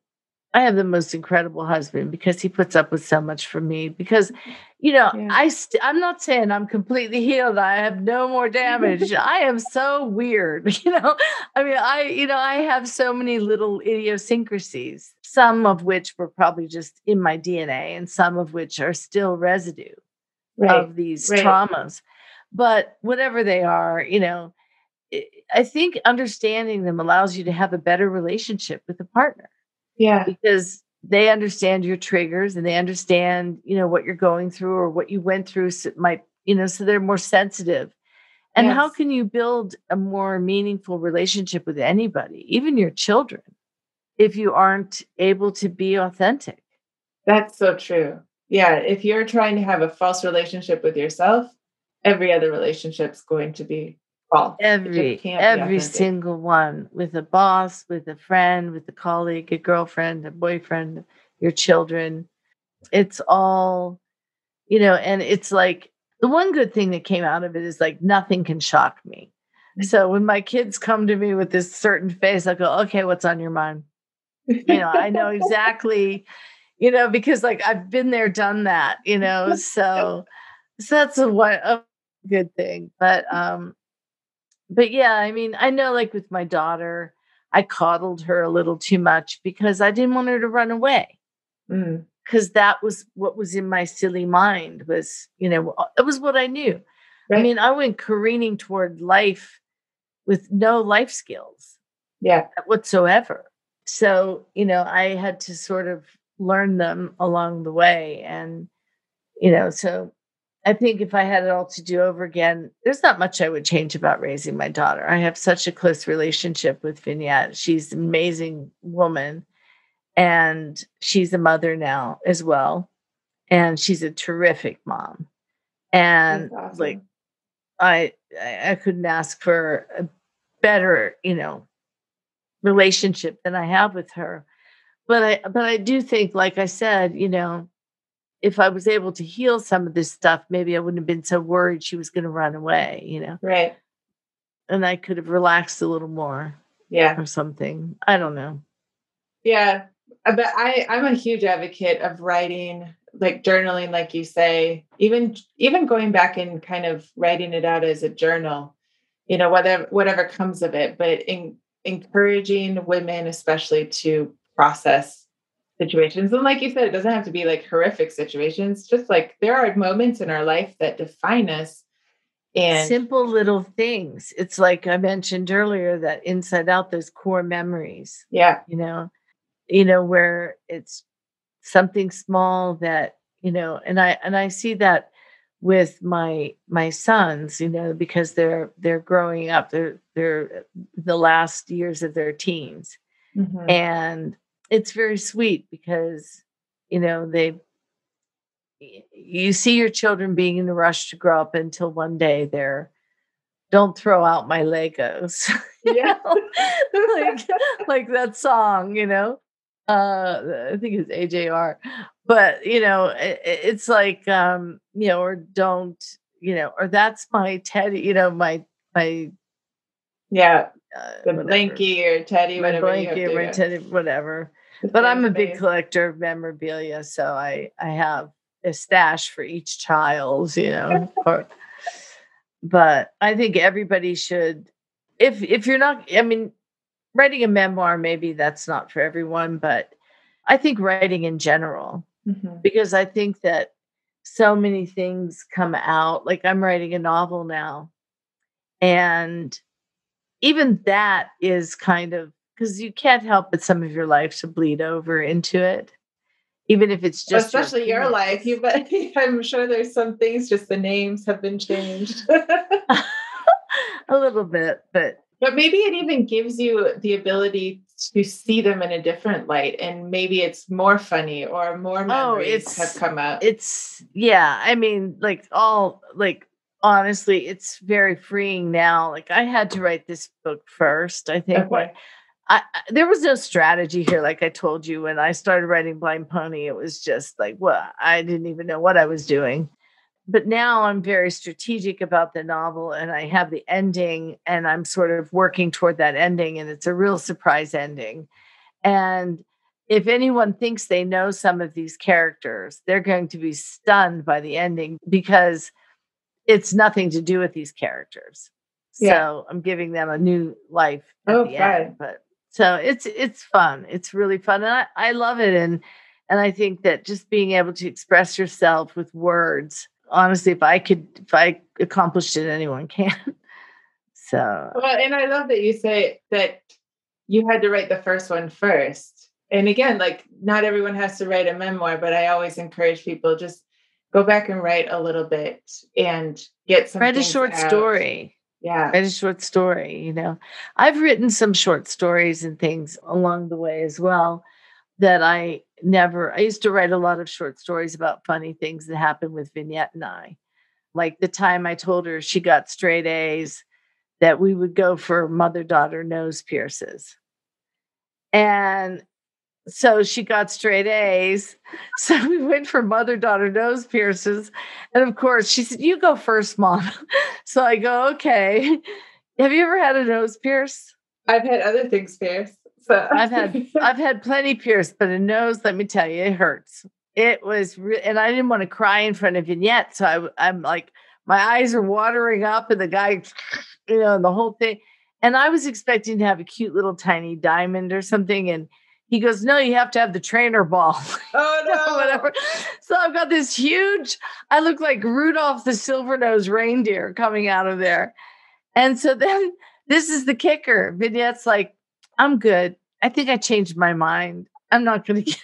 i have the most incredible husband because he puts up with so much for me because you know Yeah. i st- i'm not saying i'm completely healed i have no more damage i am so weird you know i mean i you know i have so many little idiosyncrasies some of which were probably just in my dna and some of which are still residue Right. of these right. traumas but whatever they are you know i I think understanding them allows you to have a better relationship with a partner yeah. because they understand your triggers and they understand you know what you're going through or what you went through so it might you know so they're more sensitive and how can you build a more meaningful relationship with anybody even your children if you aren't able to be authentic That's so true. Yeah. If you're trying to have a false relationship with yourself, every other relationship's going to be just every every single one with a boss with a friend with a colleague a girlfriend a boyfriend your children. It's all you know and it's like the one good thing that came out of it is like nothing can shock me. So when my kids come to me with this certain face i go okay what's on your mind? You know i know exactly you know because like i've been there done that you know? So so that's a one a good thing. But um but yeah i mean i know like with my daughter i coddled her a little too much because i didn't want her to run away Mm. because that was what was in my silly mind was you know it was what i knew i mean i went careening toward life with no life skills Yeah. whatsoever. So, you know, I had to sort of learn them along the way. And, you know, so I think if I had it all to do over again, there's not much I would change about raising my daughter. I have such a close relationship with Vignette. She's an amazing woman. And she's a mother now as well. And she's a terrific mom. And awesome. like I I I couldn't ask for a better, you know, relationship than I have with her. But I but I do think, like I said, you know, if I was able to heal some of this stuff, maybe I wouldn't have been so worried she was going to run away, you know, right. and I could have relaxed a little more Yeah. or something. I don't know. Yeah. Uh, But I, I'm a huge advocate of writing, like journaling, like you say, even even going back and kind of writing it out as a journal, you know, whatever whatever comes of it, but in, encouraging women especially to process situations. And like you said, it doesn't have to be like horrific situations, just like there are moments in our life that define us. And Simple little things. It's like I mentioned earlier that inside out, those core memories. yeah, you know you know where it's something small that you know and i and i see that with my my sons you know because they're they're growing up they're they're the last years of their teens Mhm. and it's very sweet because you know they you see your children being in a rush to grow up until one day they're don't throw out my legos Yeah. like like that song you know uh i think it's ajr but you know it, it's like um you know or don't you know or that's my teddy you know my my yeah, uh, the whatever. blankie or teddy, my whatever blanket, to my teddy, whatever. But I'm a big collector of memorabilia, so I I have a stash for each child, you know. or, but I think everybody should, if if you're not, I mean, writing a memoir, maybe that's not for everyone, but I think writing in general, mm-hmm. because I think that so many things come out. Like I'm writing a novel now, and even that is kind of because you can't help but some of your life to bleed over into it even if it's just especially your, your life you but i'm sure there's some things just the names have been changed. A little bit but but maybe it even gives you the ability to see them in a different light and maybe it's more funny or more oh, memories oh, have come out it's yeah i mean like all like honestly it's very freeing now like i had to write this book first i think okay. I, there was no strategy here like i told you when i started writing blind pony it was just like well i didn't even know what i was doing but now i'm very strategic about the novel and i have the ending and i'm sort of working toward that ending and it's a real surprise ending and if anyone thinks they know some of these characters they're going to be stunned by the ending because it's nothing to do with these characters. Yeah. So I'm giving them a new life at oh, the end. But so it's it's fun. It's really fun. And I, I love it. And and I think that just being able to express yourself with words, honestly, if I could if I accomplished it, anyone can. so well, and I love that you say that you had to write the first one first. And again, like not everyone has to write a memoir, but I always encourage people just go back and write a little bit and get some write a short out. story yeah. Write a short story you know. I've written some short stories and things along the way as well that i never i used to write a lot of short stories about funny things that happened with vignette and i. Like the time i told her she got straight a's that we would go for mother daughter nose pierces. And so she got straight A's. So we went for mother daughter nose pierces. And of course, she said, You go first, mom. So I go, Okay. Have you ever had a nose pierce? I've had other things pierced. So I've had I've had plenty pierced, but a nose, let me tell you, it hurts. It was, re- and I didn't want to cry in front of Vignette, so I, I'm like, my eyes are watering up, and the guy, you know, the whole thing. And I was expecting to have a cute little tiny diamond or something, and he goes, No, you have to have the trainer ball. Oh, no. Whatever. So I've got this huge, I look like Rudolph the silver-nosed reindeer coming out of there. And so then this is the kicker. Vignette's like, I'm good. I think I changed my mind. I'm not going to get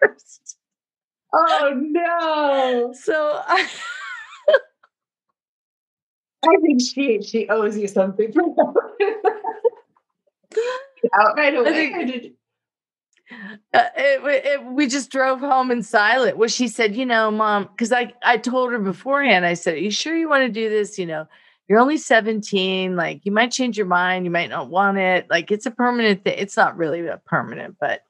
first. Oh, no. So I. I think she she owes you something for out right away. Think, uh, it, it, we just drove home in silent. Well, she said, you know, mom, because I, I told her beforehand, I said, Are you sure you want to do this? You know, you're only 17. Like, you might change your mind. You might not want it. Like, it's a permanent thing. It's not really a permanent, but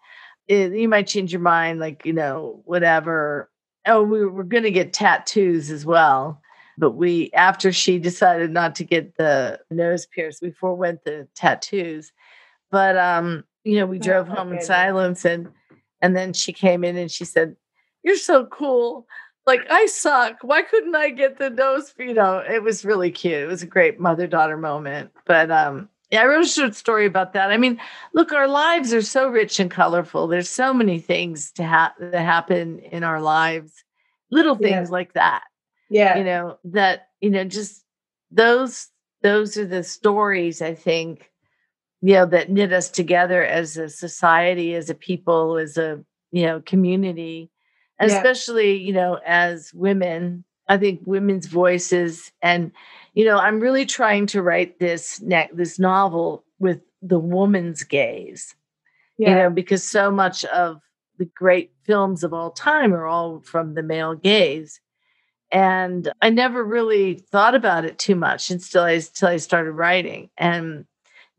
it, you might change your mind. Like, you know, whatever. Oh, we were going to get tattoos as well. But we, after she decided not to get the nose pierced, we forewent the tattoos. But um, you know, we drove oh, home in silence and and then she came in and she said, You're so cool. Like I suck. Why couldn't I get the nose? You know, it was really cute. It was a great mother-daughter moment. But um, yeah, I wrote a short story about that. I mean, look, our lives are so rich and colorful. There's so many things to ha- that happen in our lives, little things yeah. like that. Yeah, you know that you know just those those are the stories I think you know that knit us together as a society as a people as a you know community. Yeah. especially you know as women i think women's voices. And you know i'm really trying to write this ne- this novel with the woman's gaze. Yeah. you know because so much of the great films of all time are all from the male gaze. And i never really thought about it too much until i until i started writing. And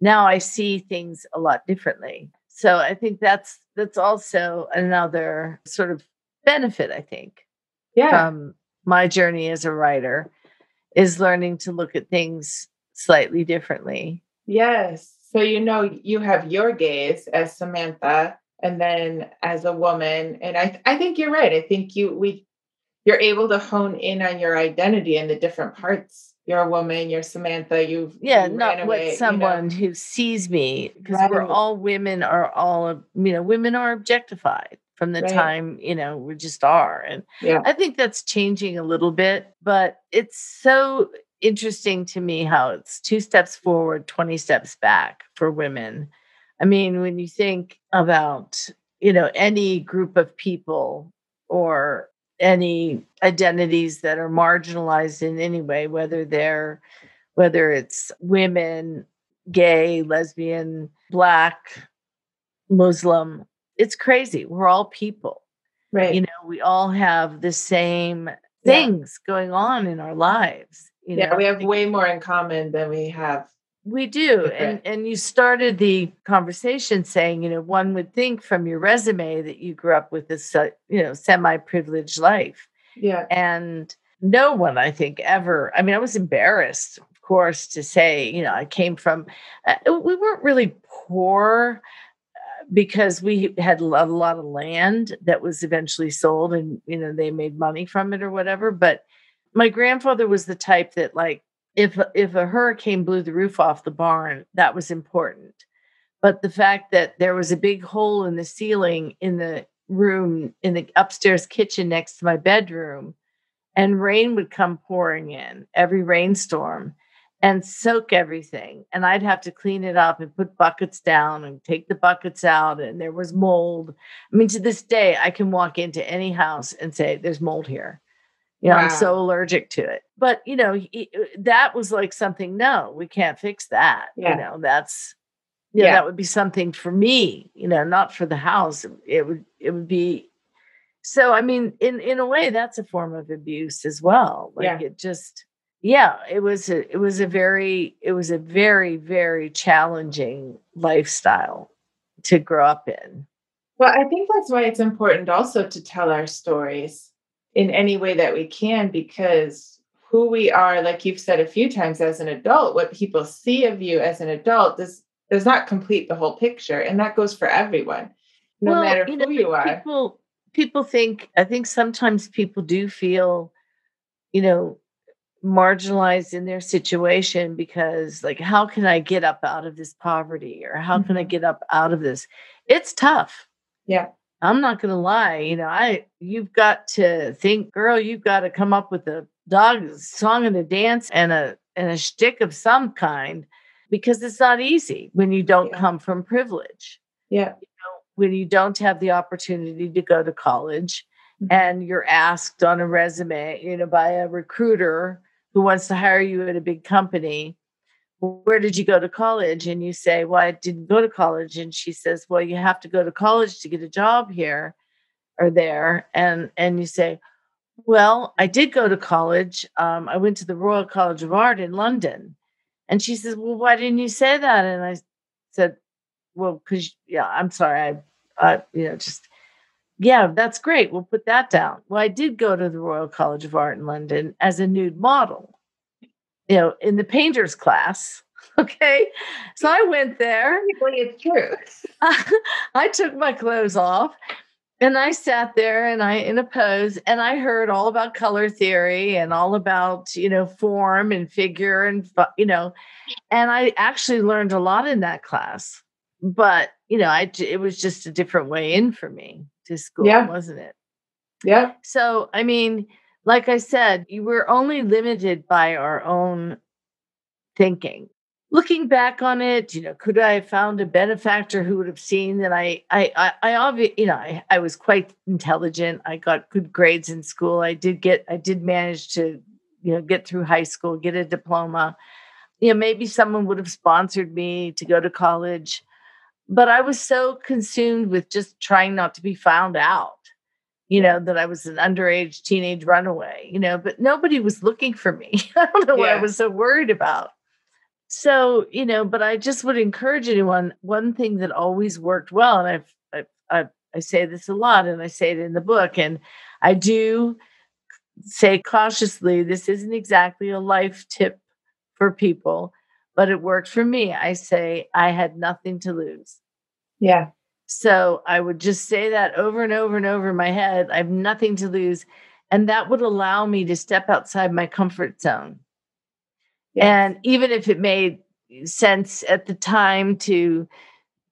now I see things a lot differently. So I think that's that's also another sort of benefit, I think, yeah. from my journey as a writer is learning to look at things slightly differently. Yes. So you know you have your gaze as Samantha and then as a woman and I I think you're right. I think you we you're able to hone in on your identity and the different parts you're a woman, you're Samantha, you've yeah, you not what away, you know. someone who sees me because we're all women are all you know women are objectified from the Right. time you know we just are and Yeah. I think that's changing a little bit, but it's so interesting to me how it's two steps forward, 20 steps back for women. I mean, when you think about, you know, any group of people or any identities that are marginalized in any way, whether they're whether it's women, gay, lesbian, black, Muslim, it's crazy. We're all people Right. you know we all have the same Yeah. things going on in our lives you yeah, know we have way more in common than we have. We do Okay. and and you started the conversation saying you know one would think from your resume that you grew up with this uh, you know semi privileged life Yeah. and no one i think ever i mean i was embarrassed of course to say you know i came from uh, we weren't really poor uh, because we had a lot of land that was eventually sold and you know they made money from it or whatever but my grandfather was the type that like if if a hurricane blew the roof off the barn that was important. But the fact that there was a big hole in the ceiling in the room in the upstairs kitchen next to my bedroom and rain would come pouring in every rainstorm and soak everything. And i'd have to clean it up and put buckets down and take the buckets out and there was mold. I mean to this day i can walk into any house and say there's mold here you know i'm so allergic to it but you know he- uh, that was like something no we can't fix that Yeah. you know that's you know, Yeah. that would be something for me you know not for the house it would it would be so i mean in in a way that's a form of abuse as well like Yeah. it just yeah it was a it was a very it was a very very challenging lifestyle to grow up in Well, I think that's why it's important also to tell our stories in any way that we can, because who we are, like you've said a few times as an adult, what people see of you as an adult does does not complete the whole picture. And that goes for everyone, no Well, matter you who know, you are. people people think i think sometimes people do feel you know marginalized in their situation because like how can i get up out of this poverty or how can i Mhm. get up out of this it's tough Yeah. I'm not going to lie you know i you've got to think girl you've got to come up with a dog song and a dance and a and a shtick of some kind because it's not easy when you don't Yeah. come from privilege Yeah. You know, when you don't have the opportunity to go to college Mhm. and you're asked on a resume, you know, by a recruiter who wants to hire you at a big company, where did you go to college? And you say, well, I didn't go to college. And she says, well, you have to go to college to get a job here or there. And and you say, well, I did go to college. Um, I went to the Royal College of Art in London. And she says, well, why didn't you say that? And I said, well, because yeah, I'm sorry, I, I, you know, just yeah, that's great. We'll put that down. Well, I did go to the Royal College of Art in London as a nude model, you know, in the painters class. Okay, so I went there. It's true. I took my clothes off and I sat there and I in a pose and I heard all about color theory and all about, you know, form and figure and you know, and I actually learned a lot in that class. But, you know, I, it was just a different way in for me to school, Yeah. wasn't it? Yeah. So, I mean, like I said, you were only limited by our own thinking. Looking back on it, you know, could I have found a benefactor who would have seen that I, I, I, I obvi- you know, I, I was quite intelligent. I got good grades in school. I did get, I did manage to, you know, get through high school, get a diploma. You know, maybe someone would have sponsored me to go to college, but I was so consumed with just trying not to be found out you know, that I was an underage teenage runaway, you know, but nobody was looking for me. I don't know what I was so worried about. So, you know, but I just would encourage anyone. One thing that always worked well, and I've, I, I, I say this a lot, and I say it in the book, and I do say cautiously, this isn't exactly a life tip for people, but it worked for me. I say I had nothing to lose. Yeah. So I would just say that over and over and over in my head. I have nothing to lose. And that would allow me to step outside my comfort zone. Yes. And even if it made sense at the time to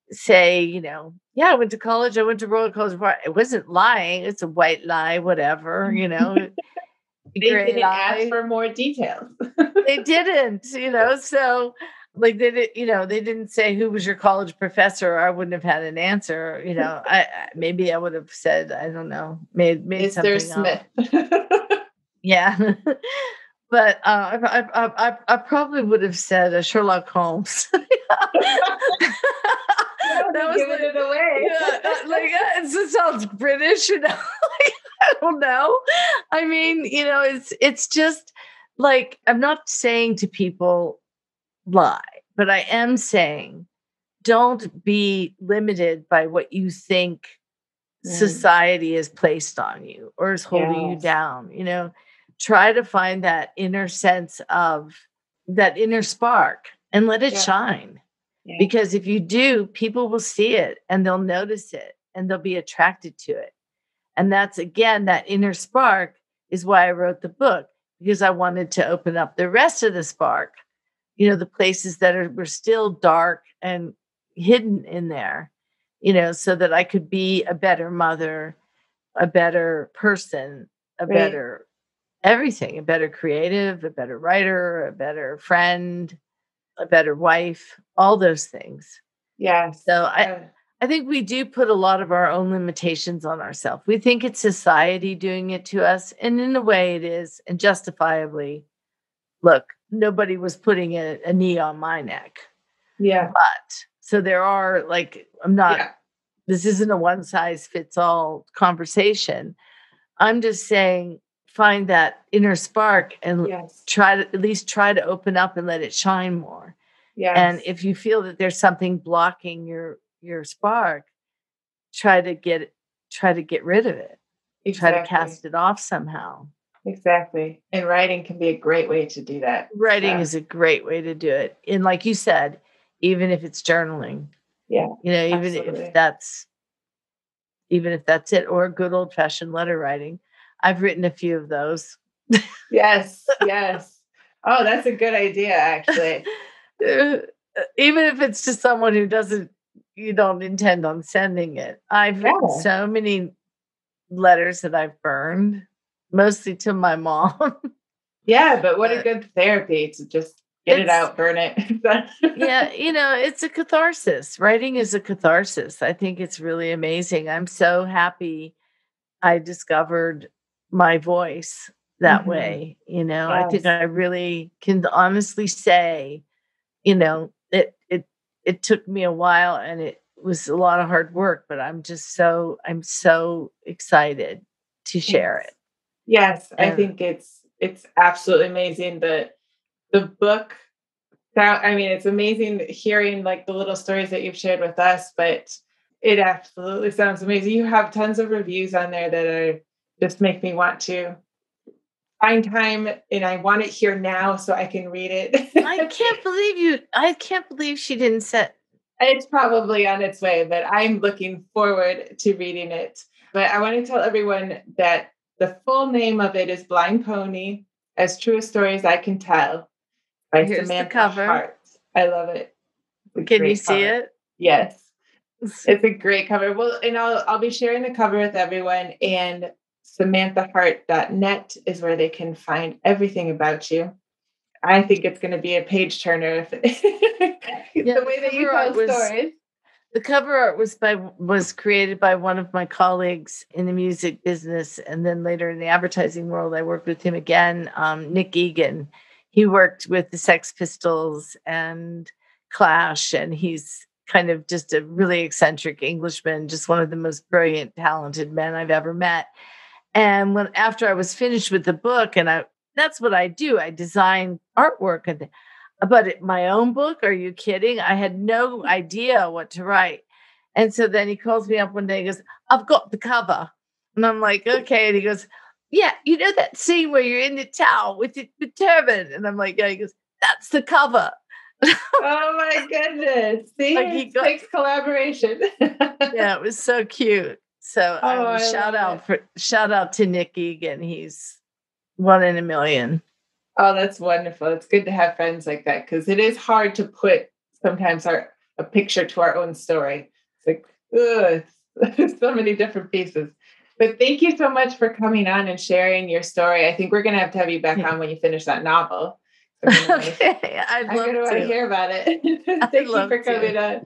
say, you know, yeah, I went to college, I went to Royal College. It wasn't lying, it's a white lie, whatever, you know. they didn't lie. ask for more details. they didn't, you know, so like they did, you know, they didn't say who was your college professor. I wouldn't have had an answer. You know, I, maybe I would have said, I don't know, made made Is something Smith. yeah, but uh, I, I, I, I probably would have said a Sherlock Holmes. that was giving like, it away. Yeah, uh, like it just sounds British, you know. I don't know. I mean, you know, it's it's just like I'm not saying to people lie, but I am saying don't be limited by what you think mm. society has placed on you or is holding yes. you down. You know, try to find that inner sense of that inner spark and let it yeah. shine. Yeah. Because if you do, people will see it and they'll notice it and they'll be attracted to it. And that's again, that inner spark is why I wrote the book because I wanted to open up the rest of the spark, you know, the places that are, were still dark and hidden in there, you know, so that I could be a better mother, a better person, a right. better everything a better creative, a better writer, a better friend, a better wife, all those things. yeah So I, I think we do put a lot of our own limitations on ourselves. We think it's society doing it to us. And in a way, it is, and justifiably. Look, nobody was putting a, a knee on my neck. Yeah. But so there are like, I'm not, yeah. this isn't a one size fits all conversation. I'm just saying find that inner spark and yes. try to at least try to open up and let it shine more. Yes. And if you feel that there's something blocking your your spark, try to get try to get rid of it. Exactly. Try to cast it off somehow. Exactly. And writing can be a great way to do that. Writing is a great way to do it. And like you said, even if it's journaling. Yeah. You know, even absolutely. if that's even if that's it, or good old fashioned letter writing. I've written a few of those. yes, yes. Oh, that's a good idea, actually. Even if it's to someone who doesn't, you don't intend on sending it. I've yeah. written so many letters that I've burned, mostly to my mom. yeah, but what but a good therapy to just get it out, burn it. yeah, you know, it's a catharsis. Writing is a catharsis. I think it's really amazing. I'm so happy I discovered my voice that mm-hmm. way. You know, yes. I think I really can honestly say, you know, it it it took me a while and it was a lot of hard work, but I'm just so I'm so excited to share yes. it. Yes, I think it's it's absolutely amazing that the book I mean, it's amazing hearing like the little stories that you've shared with us, but it absolutely sounds amazing. You have tons of reviews on there that are just make me want to find time and I want it here now so I can read it. I can't believe you. I can't believe she didn't set. It's probably on its way, but I'm looking forward to reading it. But I want to tell everyone that the full name of it is Blind Pony, as true a story as I can tell. By Here's Samantha the cover. Hart. I love it. Can you see cover. it? Yes. it's a great cover. Well, and I'll I'll be sharing the cover with everyone. And samanthahart.net is where they can find everything about you. I think it's going to be a page turner. yeah, the way that you tell was, stories. The cover art was by was created by one of my colleagues in the music business, and then later in the advertising world, I worked with him again. Um, Nick Egan, he worked with the Sex Pistols and Clash, and he's kind of just a really eccentric Englishman, just one of the most brilliant, talented men I've ever met. And when after I was finished with the book, and I that's what I do, I design artwork. And but my own book? Are you kidding? I had no idea what to write. And so then he calls me up one day and goes, I've got the cover. And I'm like, okay. And he goes, Yeah, you know that scene where you're in the tower with the, the turban? And I'm like, Yeah, he goes, That's the cover. oh my goodness. See, like he got, takes collaboration. yeah, it was so cute. So oh, um, shout out it. for shout out to Nick Egan. He's one in a million. Oh, that's wonderful. It's good to have friends like that because it is hard to put sometimes our a picture to our own story. It's like, ugh, so many different pieces. But thank you so much for coming on and sharing your story. I think we're going to have to have you back on when you finish that novel. So okay, I'd I'm going to want to hear about it. thank you for coming to. on.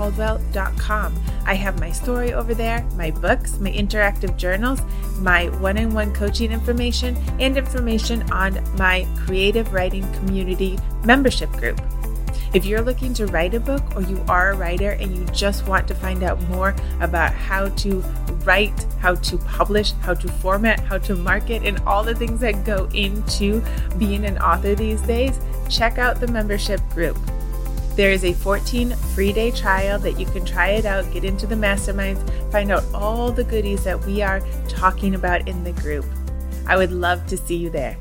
katcaldwell.com. I have my story over there, my books, my interactive journals, my one on one coaching information, and information on my creative writing community membership group. If you're looking to write a book or you are a writer and you just want to find out more about how to write, how to publish, how to format, how to market, and all the things that go into being an author these days, check out the membership group. There is a 14 free day trial that you can try it out, get into the masterminds, find out all the goodies that we are talking about in the group. I would love to see you there.